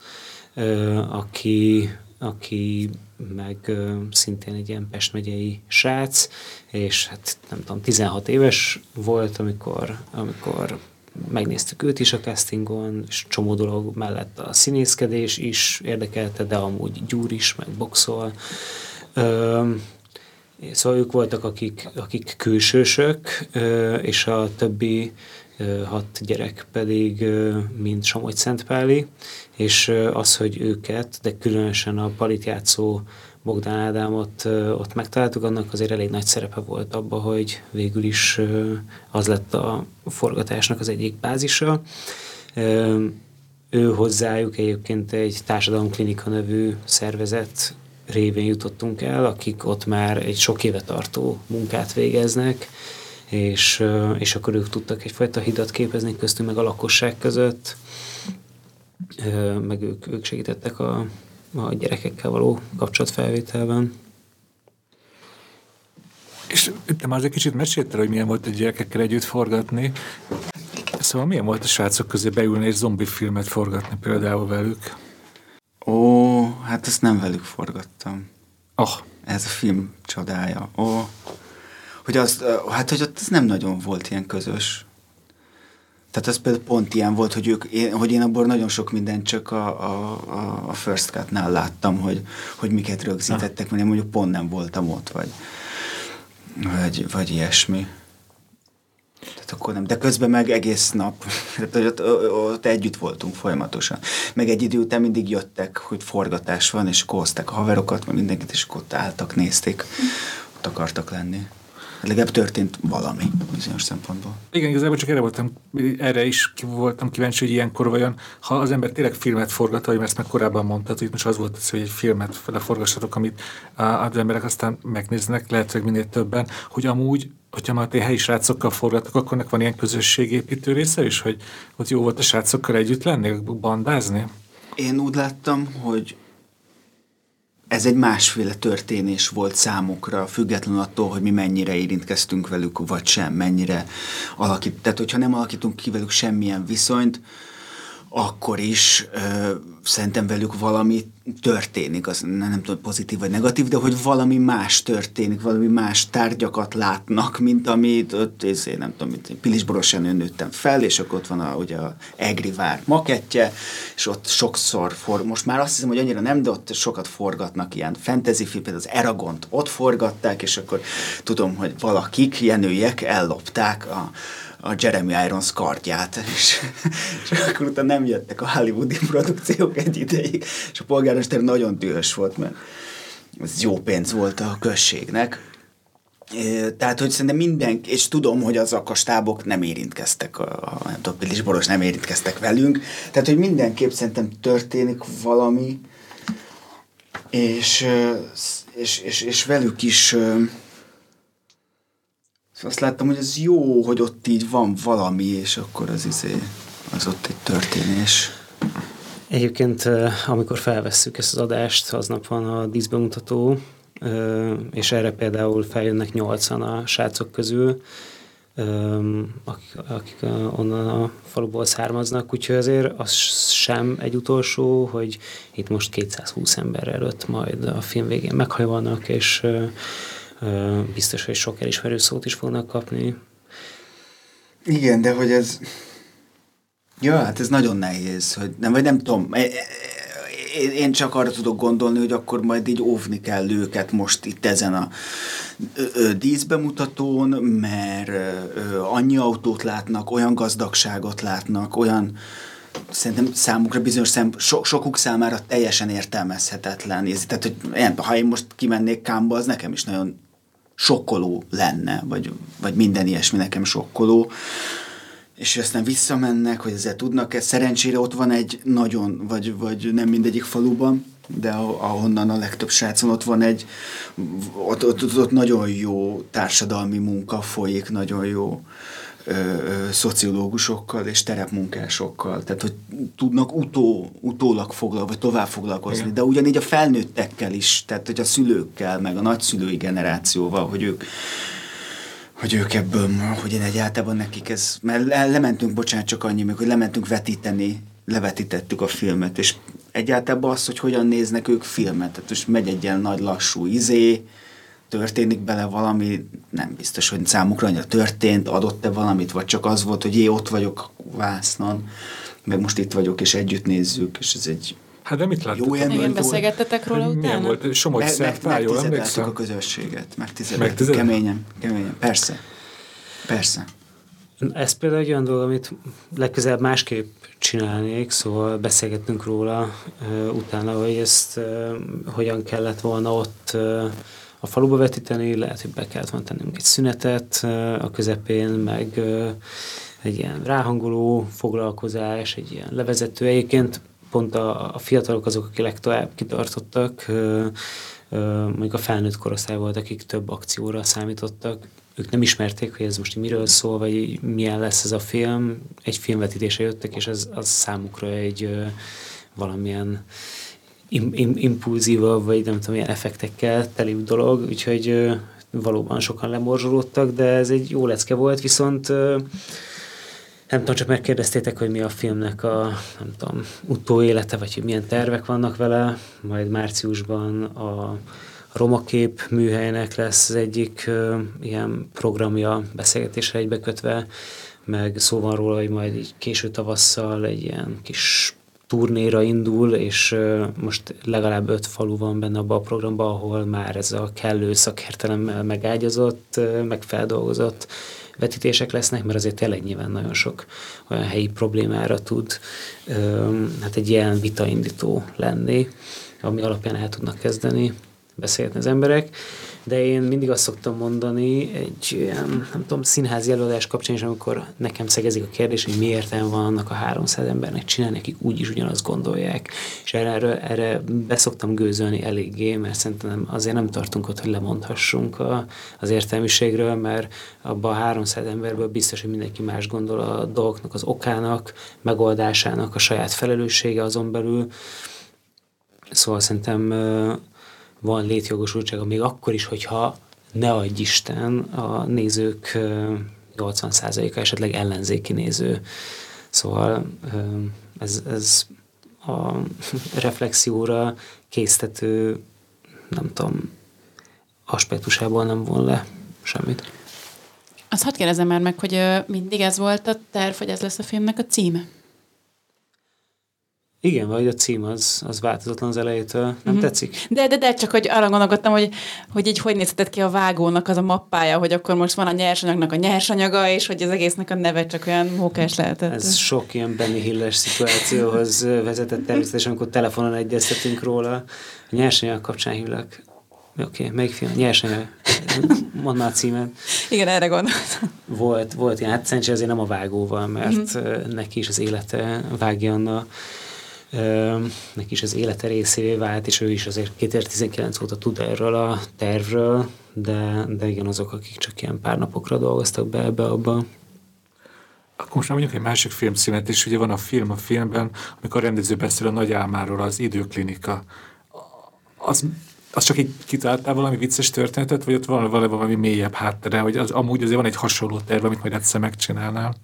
aki, aki meg szintén egy ilyen Pest megyei srác, és hát nem tudom, 16 éves volt, amikor, amikor megnéztük őt is a castingon, és csomó dolog mellett a színészkedés is érdekelte, de amúgy gyúr is, meg boxol. Szóval ők voltak, akik, akik külsősök, és a többi hat gyerek pedig mind Samogy Szentpáli, és az, hogy őket, de különösen a palit játszó Bogdán Ádámot ott megtaláltuk, annak azért elég nagy szerepe volt abba, hogy végül is az lett a forgatásnak az egyik bázisa. Ő hozzájuk egyébként egy társadalomklinika nevű szervezet révén jutottunk el, akik ott már egy sok éve tartó munkát végeznek, és, és akkor ők tudtak egyfajta hidat képezni köztünk meg a lakosság között, meg ők, ők segítettek a, a gyerekekkel való kapcsolatfelvételben. És te már egy kicsit meséltél, hogy milyen volt a gyerekekkel együtt forgatni. Szóval milyen volt a srácok közé beülni és zombi filmet forgatni például velük? Ó, hát ezt nem velük forgattam. Oh. Ez a film csodája. Ó, hogy az, hát hogy ott ez nem nagyon volt ilyen közös. Tehát ez például pont ilyen volt, hogy, ők, én, hogy én abból nagyon sok mindent csak a, a, a First Cut-nál láttam, hogy, hogy miket rögzítettek, mert én mondjuk pont nem voltam ott, vagy, vagy, vagy ilyesmi. Tehát akkor nem. De közben meg egész nap, ott, ott együtt voltunk folyamatosan. Meg egy idő után mindig jöttek, hogy forgatás van, és akkor hozták a haverokat, mindenkit, és akkor ott álltak, nézték, ott akartak lenni. Legalább történt valami bizonyos szempontból. Igen, igazából csak erre voltam, erre is voltam kíváncsi, hogy ilyenkor vajon, ha az ember tényleg filmet forgat, vagy mert ezt meg korábban mondtad, hogy most az volt hogy egy filmet leforgassatok, amit az emberek aztán megnéznek, lehet, hogy minél többen, hogy amúgy hogyha már helyi srácokkal forgatok, akkor ennek van ilyen közösségépítő része is, hogy ott jó volt a srácokkal együtt lenni, bandázni? Én úgy láttam, hogy ez egy másféle történés volt számukra, függetlenül attól, hogy mi mennyire érintkeztünk velük, vagy sem, mennyire alakít. Tehát, hogyha nem alakítunk ki velük semmilyen viszonyt, akkor is ö, szerintem velük valami történik, az nem, nem tudom, pozitív vagy negatív, de hogy valami más történik, valami más tárgyakat látnak, mint amit ott, én nem tudom, mint Pilisborosenő nőttem fel, és akkor ott van a, ugye a Egri vár makettje, és ott sokszor for, most már azt hiszem, hogy annyira nem, de ott sokat forgatnak ilyen fantasy film, például az Eragont ott forgatták, és akkor tudom, hogy valakik, jenőjek ellopták a, a Jeremy Irons kardját, és, és akkor utána nem jöttek a hollywoodi produkciók egy ideig, és a polgármester nagyon dühös volt, mert ez jó pénz volt a községnek. Tehát, hogy szerintem minden, és tudom, hogy azok a nem érintkeztek, a nem tudom, Pilis Boros nem érintkeztek velünk, tehát, hogy mindenképp szerintem történik valami, és, és, és, és velük is azt láttam, hogy ez jó, hogy ott így van valami, és akkor az izé, az ott egy történés. Egyébként, amikor felvesszük ezt az adást, aznap van a díszbemutató, és erre például feljönnek nyolcan a srácok közül, akik, akik onnan a faluból származnak, úgyhogy azért az sem egy utolsó, hogy itt most 220 ember előtt majd a film végén meghajolnak, és biztos, hogy sok elismerő szót is fognak kapni. Igen, de hogy ez... Ja, hát ez nagyon nehéz, hogy nem, vagy nem tudom, e, e, én csak arra tudok gondolni, hogy akkor majd így óvni kell őket most itt ezen a díszbemutatón, mert annyi autót látnak, olyan gazdagságot látnak, olyan szerintem számukra bizonyos szem, so, sokuk számára teljesen értelmezhetetlen. Tehát, hogy ha én most kimennék Kámba, az nekem is nagyon sokkoló lenne, vagy, vagy minden ilyesmi nekem sokkoló, és aztán visszamennek, hogy ezzel tudnak-e. Szerencsére ott van egy nagyon, vagy, vagy nem mindegyik faluban, de ahonnan a legtöbb srácon ott van egy, ott, ott, ott, ott nagyon jó társadalmi munka folyik, nagyon jó ö, ö, szociológusokkal és terepmunkásokkal, tehát hogy tudnak utó, utólag foglalkozni, vagy tovább foglalkozni, Igen. de ugyanígy a felnőttekkel is, tehát hogy a szülőkkel, meg a nagyszülői generációval, hogy ők hogy ők ebből, hogy én egyáltalán nekik ez, mert lementünk, bocsánat, csak annyi még, hogy lementünk vetíteni, levetítettük a filmet, és egyáltalán az, hogy hogyan néznek ők filmet, tehát most megy egy ilyen nagy lassú izé, történik bele valami, nem biztos, hogy számukra annyira történt, adott-e valamit, vagy csak az volt, hogy én ott vagyok vásznon, meg most itt vagyok, és együtt nézzük, és ez egy Hát de mit láttuk? Jó Igen, beszélgettetek róla utána? Milyen volt? Somogy me, szertál, jól emlékszem? a közösséget, megtizedeltük, keményen, keményen, persze, persze. Ez például egy olyan dolog, amit legközelebb másképp csinálnék, szóval beszélgettünk róla uh, utána, hogy ezt uh, hogyan kellett volna ott uh, a faluba vetíteni, lehet, hogy be kellett volna tennünk egy szünetet a közepén, meg egy ilyen ráhangoló foglalkozás, egy ilyen levezető. Egyébként pont a, a fiatalok azok, akik legtovább kitartottak, mondjuk a felnőtt korosztály volt, akik több akcióra számítottak. Ők nem ismerték, hogy ez most miről szól, vagy milyen lesz ez a film. Egy filmvetítése jöttek, és ez az számukra egy valamilyen im, im, impulzívabb, vagy nem tudom, milyen effektekkel teli dolog, úgyhogy valóban sokan lemorzsolódtak, de ez egy jó lecke volt, viszont nem tudom, csak megkérdeztétek, hogy mi a filmnek a, nem tudom, utóélete, vagy hogy milyen tervek vannak vele, majd márciusban a Romakép műhelynek lesz az egyik uh, ilyen programja beszélgetésre egybekötve, meg szó van róla, hogy majd így késő tavasszal egy ilyen kis turnéra indul, és most legalább öt falu van benne abban a programban, ahol már ez a kellő szakértelemmel megágyazott, meg feldolgozott vetítések lesznek, mert azért tényleg nyilván nagyon sok olyan helyi problémára tud hát egy ilyen vitaindító lenni, ami alapján el tudnak kezdeni beszélgetni az emberek. De én mindig azt szoktam mondani egy ilyen, nem tudom, színházi előadás kapcsán is, amikor nekem szegezik a kérdés, hogy miért van annak a 300 embernek csinálni, akik úgyis ugyanazt gondolják. És erre, erre beszoktam gőzölni eléggé, mert szerintem azért nem tartunk ott, hogy lemondhassunk a, az értelmiségről, mert abban a 300 emberből biztos, hogy mindenki más gondol a dolgoknak az okának, megoldásának, a saját felelőssége azon belül. Szóval szerintem van létjogosultsága még akkor is, hogyha ne adj Isten, a nézők 80%-a esetleg ellenzéki néző. Szóval ez, ez a reflexióra késztető, nem tudom, aspektusából nem von le semmit. Azt hadd kérdezem már meg, hogy mindig ez volt a terv, hogy ez lesz a filmnek a címe? Igen, vagy a cím az, az változatlan az elejétől. Nem uh-huh. tetszik? De, de, de, csak hogy arra gondolkodtam, hogy, hogy így hogy nézhetett ki a vágónak az a mappája, hogy akkor most van a nyersanyagnak a nyersanyaga, és hogy az egésznek a neve csak olyan mókás lehetett. Ez sok ilyen Benny Hilles szituációhoz vezetett természetesen, amikor telefonon egyeztetünk róla. A nyersanyag kapcsán hívlak. Oké, okay, melyik film? Nyersanyag. Mondd már a címet. Igen, erre gondoltam. Volt, volt ilyen, hát szerencsére azért nem a vágóval, mert uh-huh. neki is az élete vágja a neki is az élete részévé vált, és ő is azért 2019 óta tud erről a tervről, de, de igen, azok, akik csak ilyen pár napokra dolgoztak be ebbe abba. Akkor most már mondjuk egy másik filmszínet, és ugye van a film a filmben, amikor a rendező beszél a nagy álmáról, az időklinika. Az, az csak így kitaláltál valami vicces történetet, vagy ott van valami, valami mélyebb háttere, hogy az, amúgy azért van egy hasonló terv, amit majd egyszer megcsinálnál.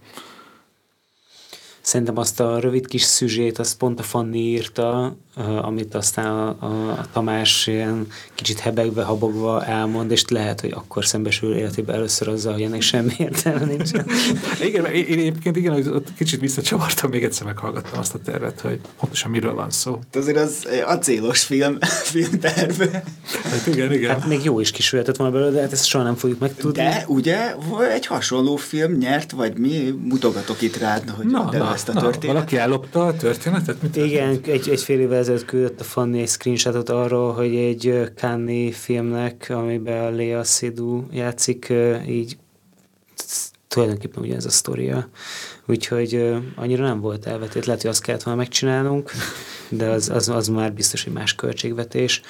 Szerintem azt a rövid kis szüzsét, azt pont a Fanni írta, amit aztán a, a, a Tamás ilyen kicsit hebegve, habogva elmond, és lehet, hogy akkor szembesül életében először azzal, hogy ennek semmi értelme nincs. igen, én, én egyébként igen, hogy ott kicsit visszacsavartam, még egyszer meghallgattam azt a tervet, hogy pontosan miről van szó. Azért az acélos film, filmterve. Hát igen, igen. Hát még jó is kisülhetett volna belőle, de hát ezt soha nem fogjuk megtudni. De ugye egy hasonló film nyert, vagy mi mutogatok itt rád, hogy na, na, ezt a na, történetet. Valaki ellopta a történetet? Mit igen, egy, egy fél évvel ezelőtt küldött a Fanny egy screenshotot arról, hogy egy Kanni filmnek, amiben a Lea Seydoux játszik, így tulajdonképpen ugyanez a sztoria. Úgyhogy annyira nem volt elvetét. Lehet, hogy azt kellett volna megcsinálnunk, de az, az, az már biztos, hogy más költségvetés.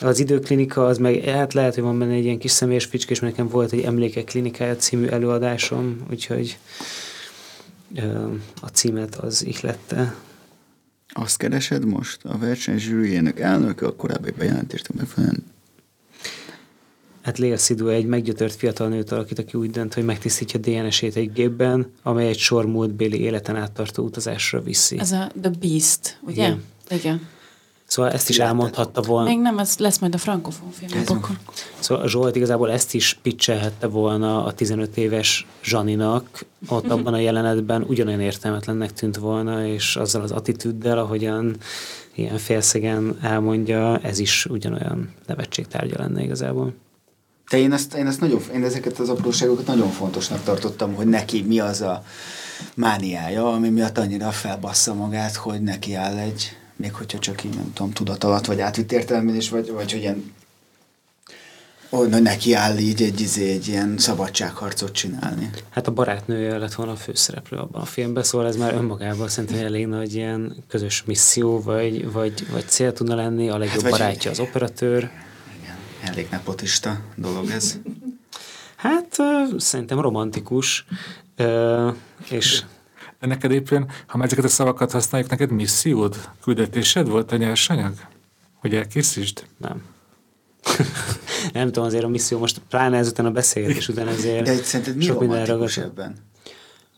Az időklinika, az meg, hát lehet, hogy van benne egy ilyen kis személyes ficska, és nekem volt egy emlékek klinikája című előadásom, úgyhogy a címet az ihlette. Azt keresed most? A verseny zsűriének elnöke a korábbi bejelentést megfelelően Hát Léa Szidó egy meggyötört fiatal nőt alakít, aki úgy dönt, hogy megtisztítja DNS-ét egy gépben, amely egy sor múltbéli életen áttartó utazásra viszi. Ez a The Beast, ugye? Igen. Igen. Szóval ezt is elmondhatta volna. Még nem, ez lesz majd a frankofon filmekben. Szóval Zsolt igazából ezt is pitchelhette volna a 15 éves Zsaninak, ott uh-huh. abban a jelenetben ugyanolyan értelmetlennek tűnt volna, és azzal az attitűddel, ahogyan ilyen félszegen elmondja, ez is ugyanolyan nevetségtárgya lenne igazából. Te én ezt, én ezt nagyon, én ezeket az apróságokat nagyon fontosnak tartottam, hogy neki mi az a mániája, ami miatt annyira felbassza magát, hogy neki áll egy, még hogyha csak így nem tudom, tudat alatt, vagy átvitt értelmezés, vagy, vagy hogy ilyen hogy neki áll így egy, izé, egy ilyen szabadságharcot csinálni. Hát a barátnője lett volna a főszereplő abban a filmben, szóval ez már önmagában szerintem elég nagy ilyen közös misszió, vagy, vagy, vagy cél tudna lenni, a legjobb hát, barátja az operatőr. Igen, elég nepotista dolog ez. Hát szerintem romantikus, és de neked éppen, ha már ezeket a szavakat használjuk, neked missziód, küldetésed volt a nyersanyag? Hogy elkészítsd? Nem. nem tudom, azért a misszió most pláne ezután a beszélgetés után azért De szerinted mi sok romantikus ebben?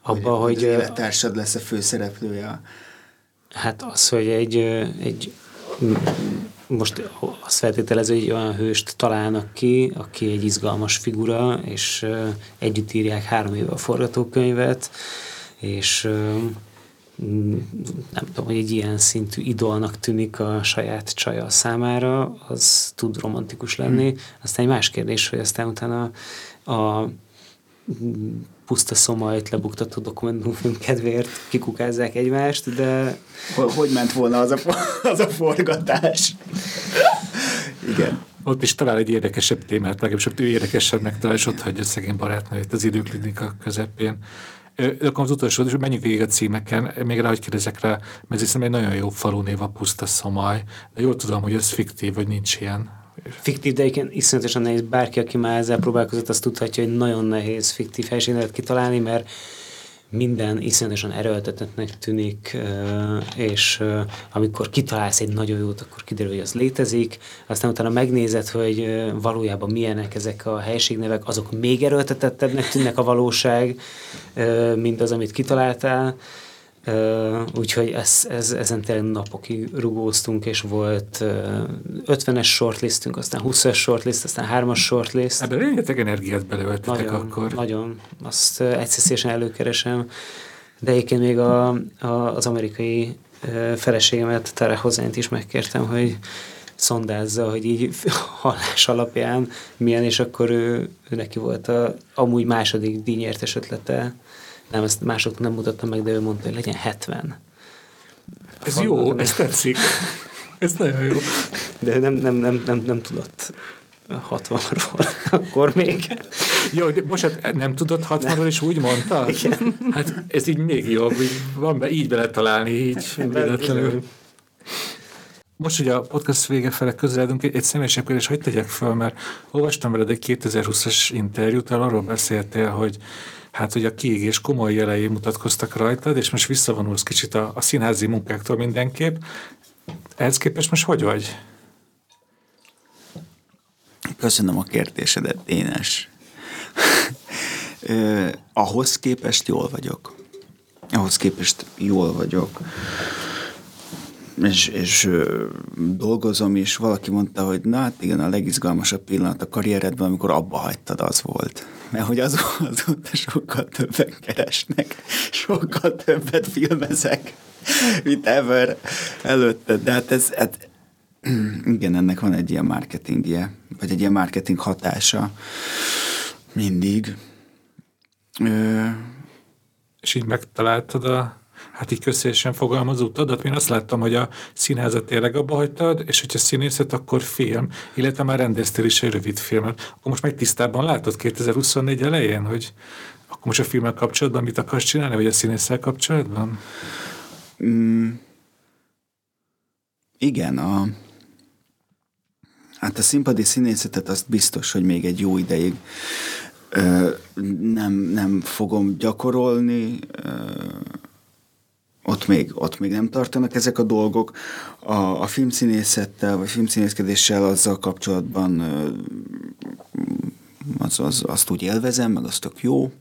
Abba, hogy... hogy az élettársad lesz a főszereplője. Hát az, hogy egy, egy most azt feltételező, hogy olyan hőst találnak ki, aki egy izgalmas figura, és együtt írják három éve a forgatókönyvet, és nem tudom, hogy egy ilyen szintű idolnak tűnik a saját csaja számára, az tud romantikus lenni. Hmm. Aztán egy más kérdés, hogy aztán utána a puszta szomajt lebuktató dokumentumfilm kedvéért kikukázzák egymást, de... Hogy ment volna az a, az a forgatás? Igen. ott is talál egy érdekesebb témát, legalábbis ott ő érdekesebbnek talál, és ott hagyja szegény barátnőjét az időklinika közepén. Akkor az utolsó, és menjünk végig a címeken, még rá, hogy kérdezek rá, mert ez egy nagyon jó falu név a Puszta Szomaj, de jól tudom, hogy ez fiktív, vagy nincs ilyen. Fiktív, de igen, iszonyatosan nehéz. Bárki, aki már ezzel próbálkozott, azt tudhatja, hogy nagyon nehéz fiktív helységet kitalálni, mert minden iszonyatosan erőltetetnek tűnik, és amikor kitalálsz egy nagyon jót, akkor kiderül, hogy az létezik, aztán utána megnézed, hogy valójában milyenek ezek a helységnevek, azok még erőltetettebbnek tűnnek a valóság, mint az, amit kitaláltál, úgyhogy ez, ez, ezen tényleg napokig rugóztunk, és volt uh, 50-es shortlistünk, aztán 20-es shortlist, aztán 3-as shortlist. Ebben rengeteg energiát beleöltetek nagyon, akkor. Nagyon, azt egyszerűen előkeresem. De egyébként még a, a, az amerikai feleségemet, Tara Hozánt is megkértem, hogy szondázza, hogy így hallás alapján milyen, és akkor ő, ő neki volt a amúgy második díjnyertes ötlete, nem, ezt mások nem mutattam meg, de ő mondta, hogy legyen 70. Ez Van, jó, ez tetszik. Ez nagyon jó. De nem, nem, nem, nem, nem tudott 60-ról, akkor még. Jó, de most hát nem tudott 60-ról, és úgy mondta? Igen. Hát ez így még jobb, így van be, így bele találni, így véletlenül. Most ugye a podcast vége fele közeledünk, egy személyesebb kérdés, hogy tegyek föl, mert olvastam veled egy 2020-as interjút, arról beszéltél, hogy hát hogy a kiégés komoly jelei mutatkoztak rajtad, és most visszavonulsz kicsit a, a színházi munkáktól mindenképp. Ehhez képest most hogy vagy? Köszönöm a kérdésedet, Dénes. ahhoz képest jól vagyok. Ahhoz képest jól vagyok. És, és dolgozom is. Valaki mondta, hogy na hát igen, a legizgalmasabb pillanat a karrieredben, amikor abba hagytad, az volt mert hogy az, azóta sokkal többen keresnek, sokkal többet filmezek, mint ever előtte. De hát ez, hát, igen, ennek van egy ilyen marketingje, vagy egy ilyen marketing hatása mindig. Ö... És így megtaláltad a hát így közszésen fogalmazó utadat. Én azt láttam, hogy a színházat tényleg abba hagytad, és hogyha színészet, akkor film, illetve már rendeztél is egy rövid filmet. Akkor most meg tisztában látod 2024 elején, hogy akkor most a filmmel kapcsolatban mit akarsz csinálni, vagy a színésszel kapcsolatban? Mm, igen, a, hát a színpadi színészetet azt biztos, hogy még egy jó ideig ö, nem, nem fogom gyakorolni, ö, ott még, ott még nem tartanak ezek a dolgok. A, a filmszínészettel, vagy filmszínészkedéssel azzal kapcsolatban az, az, azt úgy élvezem, meg azt tök jó.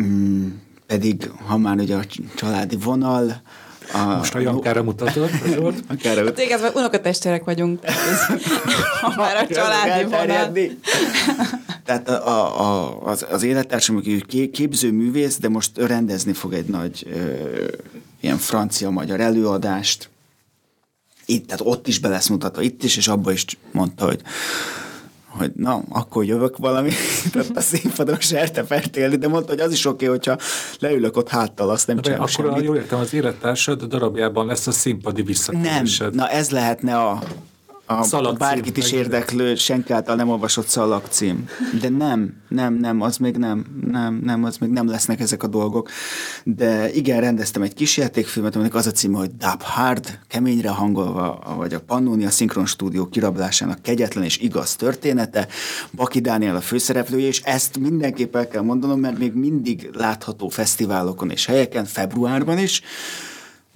Mm, pedig, ha már ugye a családi vonal, a, Most a Jankára mutatod, Jankára hát igaz, unokatestvérek vagyunk. ha már a családi vonal. Tehát a, a, az, az élettársam, aki képzőművész, de most rendezni fog egy nagy ö, ilyen francia-magyar előadást. Itt, tehát ott is be lesz mutatva, itt is, és abba is mondta, hogy hogy na, akkor jövök valami, tehát a színpadon sertepertélni, de mondta, hogy az is oké, okay, hogyha leülök ott háttal, azt nem csinálok Akkor semmit. jól értem, az élettársad darabjában lesz a színpadi visszatérésed. Nem, na ez lehetne a, a, a bárkit is érdeklő, senki által nem olvasott szalagcím. De nem, nem, nem, az még nem, nem, nem, az még nem lesznek ezek a dolgok. De igen, rendeztem egy kis játékfilmet, aminek az a címe, hogy Dub Hard, keményre hangolva, vagy a Pannonia Szinkron Stúdió kirablásának kegyetlen és igaz története. Baki Dániel a főszereplője, és ezt mindenképp el kell mondanom, mert még mindig látható fesztiválokon és helyeken, februárban is,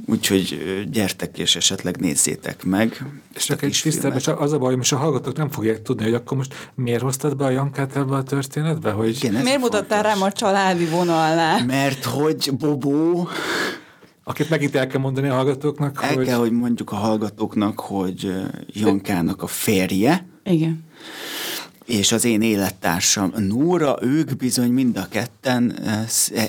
Úgyhogy gyertek és esetleg nézzétek meg. És csak egy tisztelben, csak az a baj, hogy most a hallgatók nem fogják tudni, hogy akkor most miért hoztad be a Jankát ebbe a történetbe? Hogy... Igen, miért mutattál rám a családi vonalnál? Mert hogy Bobó... Akit megint el kell mondani a hallgatóknak, el hogy... kell, hogy mondjuk a hallgatóknak, hogy Jankának a férje. Igen. És az én élettársam Nóra, ők bizony mind a ketten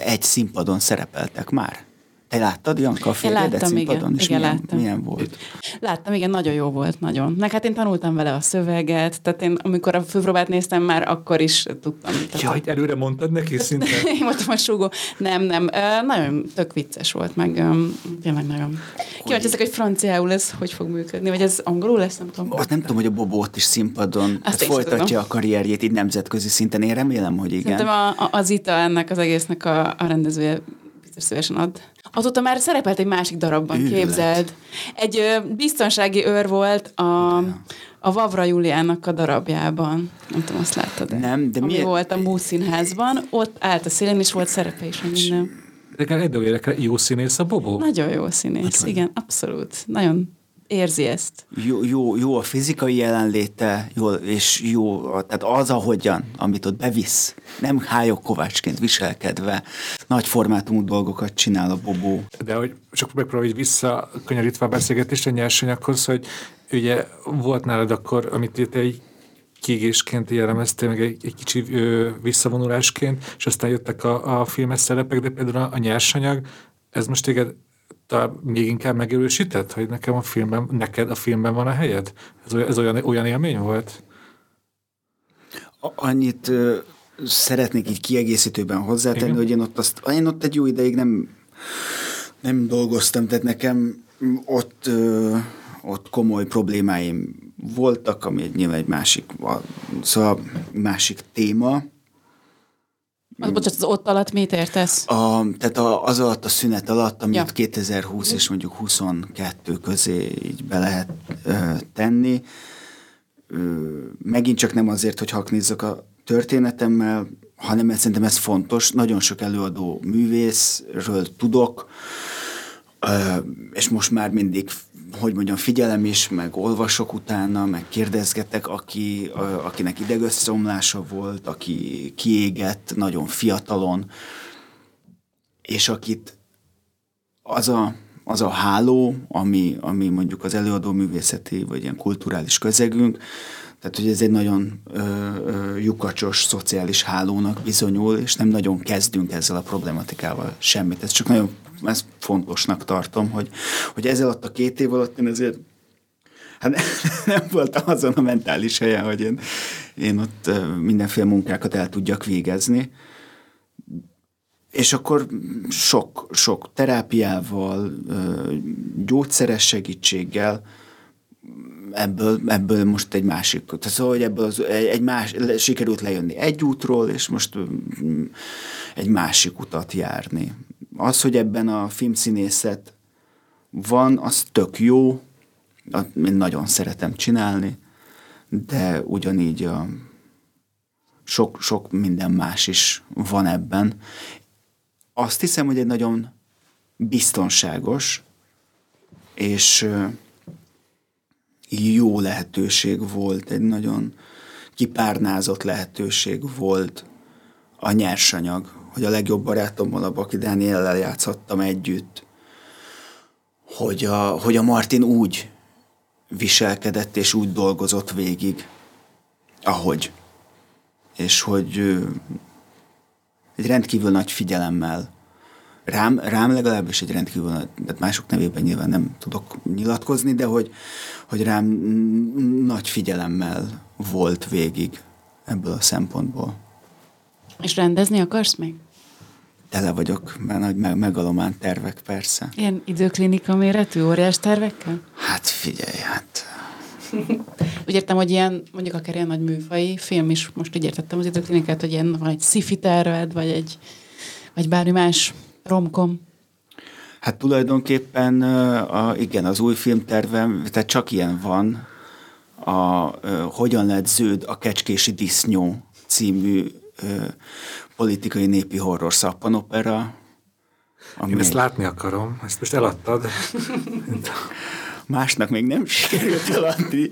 egy színpadon szerepeltek már. Te láttad Janka a láttam, színpadon? igen. És Igen, milyen, láttam. milyen volt? Láttam, igen, nagyon jó volt, nagyon. Meg hát én tanultam vele a szöveget, tehát én amikor a főpróbát néztem, már akkor is tudtam. Tehát Ja, hogy előre mondtad neki szinte? Én voltam a súgó. Nem, nem. Ö, nagyon tök vicces volt, meg öm, tényleg nagyon. Kíváncsi ezek, hogy franciául ez hogy fog működni, vagy ez angolul lesz, nem tudom. Azt nem tudom, hogy a Bobó ott is színpadon Azt sem folytatja tudom. a karrierjét így nemzetközi szinten. Én remélem, hogy igen. Szerintem a, a, az Ita ennek az egésznek a, a rendezője szívesen ad. Azóta már szerepelt egy másik darabban, Őrület. képzeld. Egy ö, biztonsági őr volt a, a Vavra Juliának a darabjában. Nem tudom, azt láttad Nem, de Ami milyen- volt a Múz színházban, ott állt a szélén, és volt szerepe is, minden. Nekem egy dolog érdekel, jó színész a Bobó? Nagyon jó színész, igen, abszolút. Nagyon érzi ezt. jó, jó, jó a fizikai jelenléte, jó, és jó, tehát az, ahogyan, amit ott bevisz, nem hályok kovácsként viselkedve, nagy formátumú dolgokat csinál a Bobó. De hogy csak megpróbálj így visszakanyarítva a beszélgetést a nyersanyaghoz, hogy ugye volt nálad akkor, amit te egy kiégésként jellemeztél, meg egy, egy kicsi ö, visszavonulásként, és aztán jöttek a, a filmes szerepek, de például a, a nyersanyag, ez most téged még inkább megerősített, hogy nekem a filmben, neked a filmben van a helyed? Ez olyan, ez olyan, olyan élmény volt? Annyit ö, szeretnék így kiegészítőben hozzátenni, Igen. hogy én ott, azt, én ott egy jó ideig nem, nem dolgoztam, tehát nekem ott, ö, ott komoly problémáim voltak, ami nyilván egy másik, szóval másik téma. Az, bocsánat, az ott alatt mit értesz? A, tehát a, az alatt a szünet alatt, amit Ja. ja. 2020 és mondjuk 22 közé így be lehet ö, tenni, ö, megint csak nem azért, hogy haknézzak a történetemmel, hanem szerintem ez fontos. Nagyon sok előadó művészről tudok, ö, és most már mindig, hogy mondjam, figyelem is, meg olvasok utána, meg kérdezgetek, aki, akinek idegösszeomlása volt, aki kiégett nagyon fiatalon, és akit az a, az a háló, ami, ami mondjuk az előadó művészeti, vagy ilyen kulturális közegünk, tehát hogy ez egy nagyon ö, ö, lyukacsos szociális hálónak bizonyul, és nem nagyon kezdünk ezzel a problematikával semmit. Ez csak nagyon ezt fontosnak tartom, hogy, hogy ezzel alatt a két év alatt én ezért Hát nem voltam azon a mentális helyen, hogy én, én ott mindenféle munkákat el tudjak végezni. És akkor sok, sok terápiával, gyógyszeres segítséggel ebből, ebből most egy másik, tehát szóval, hogy ebből az, egy, más, sikerült lejönni egy útról, és most egy másik utat járni. Az, hogy ebben a filmszínészet van, az tök jó, én nagyon szeretem csinálni, de ugyanígy a sok, sok minden más is van ebben. Azt hiszem, hogy egy nagyon biztonságos és jó lehetőség volt, egy nagyon kipárnázott lehetőség volt a nyersanyag, hogy a legjobb barátommal, a Baki Dániellel játszhattam együtt, hogy a, hogy a Martin úgy viselkedett és úgy dolgozott végig, ahogy. És hogy egy rendkívül nagy figyelemmel rám, rám legalábbis egy rendkívül tehát mások nevében nyilván nem tudok nyilatkozni, de hogy, hogy rám nagy figyelemmel volt végig ebből a szempontból. És rendezni akarsz még? Tele vagyok, mert nagy meg, megalomán tervek persze. Ilyen időklinika méretű, óriás tervekkel? Hát figyelj, hát Úgy értem, hogy ilyen, mondjuk akár ilyen nagy műfai film is, most így értettem az időklinikát, hogy ilyen van egy sci terved, vagy egy, vagy bármi más romkom. Hát tulajdonképpen a, igen, az új filmtervem, tehát csak ilyen van, a ö, Hogyan lett zöld a kecskési disznyó című politikai népi horror szappanopera. Ami Én ezt látni akarom, ezt most eladtad. Másnak még nem sikerült eladni.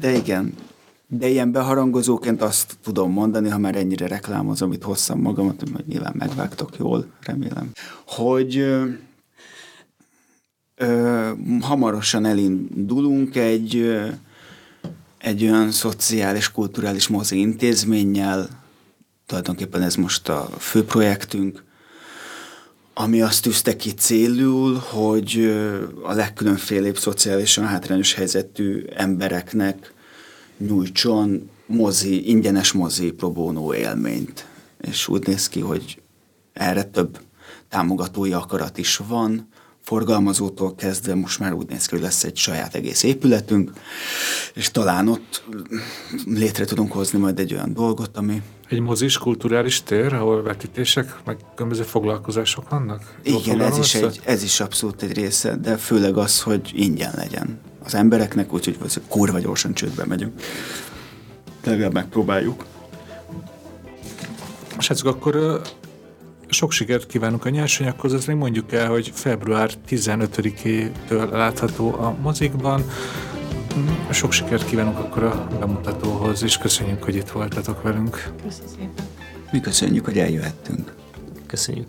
De igen, de ilyen beharangozóként azt tudom mondani, ha már ennyire reklámozom, itt hosszam magamat, hogy nyilván megvágtok jól, remélem, hogy ö, ö, hamarosan elindulunk egy, ö, egy olyan szociális, kulturális mozi intézménnyel, tulajdonképpen ez most a fő projektünk, ami azt tűzte ki célul, hogy a legkülönfélébb szociálisan hátrányos helyzetű embereknek nyújtson mozi, ingyenes mozi próbónó élményt. És úgy néz ki, hogy erre több támogatói akarat is van, forgalmazótól kezdve most már úgy néz ki, hogy lesz egy saját egész épületünk, és talán ott létre tudunk hozni majd egy olyan dolgot, ami... Egy mozis kulturális tér, ahol vetítések, meg különböző foglalkozások vannak? Igen, ez is, egy, ez is abszolút egy része, de főleg az, hogy ingyen legyen az embereknek, úgyhogy kurva gyorsan csődbe megyünk. Legalább megpróbáljuk. Srácok, akkor sok sikert kívánunk a nyersanyaghoz, ezt még mondjuk el, hogy február 15-től látható a mozikban. Mm, sok sikert kívánunk akkor a bemutatóhoz, és köszönjük, hogy itt voltatok velünk. Köszönjük szépen. Mi köszönjük, hogy eljöhettünk. Köszönjük.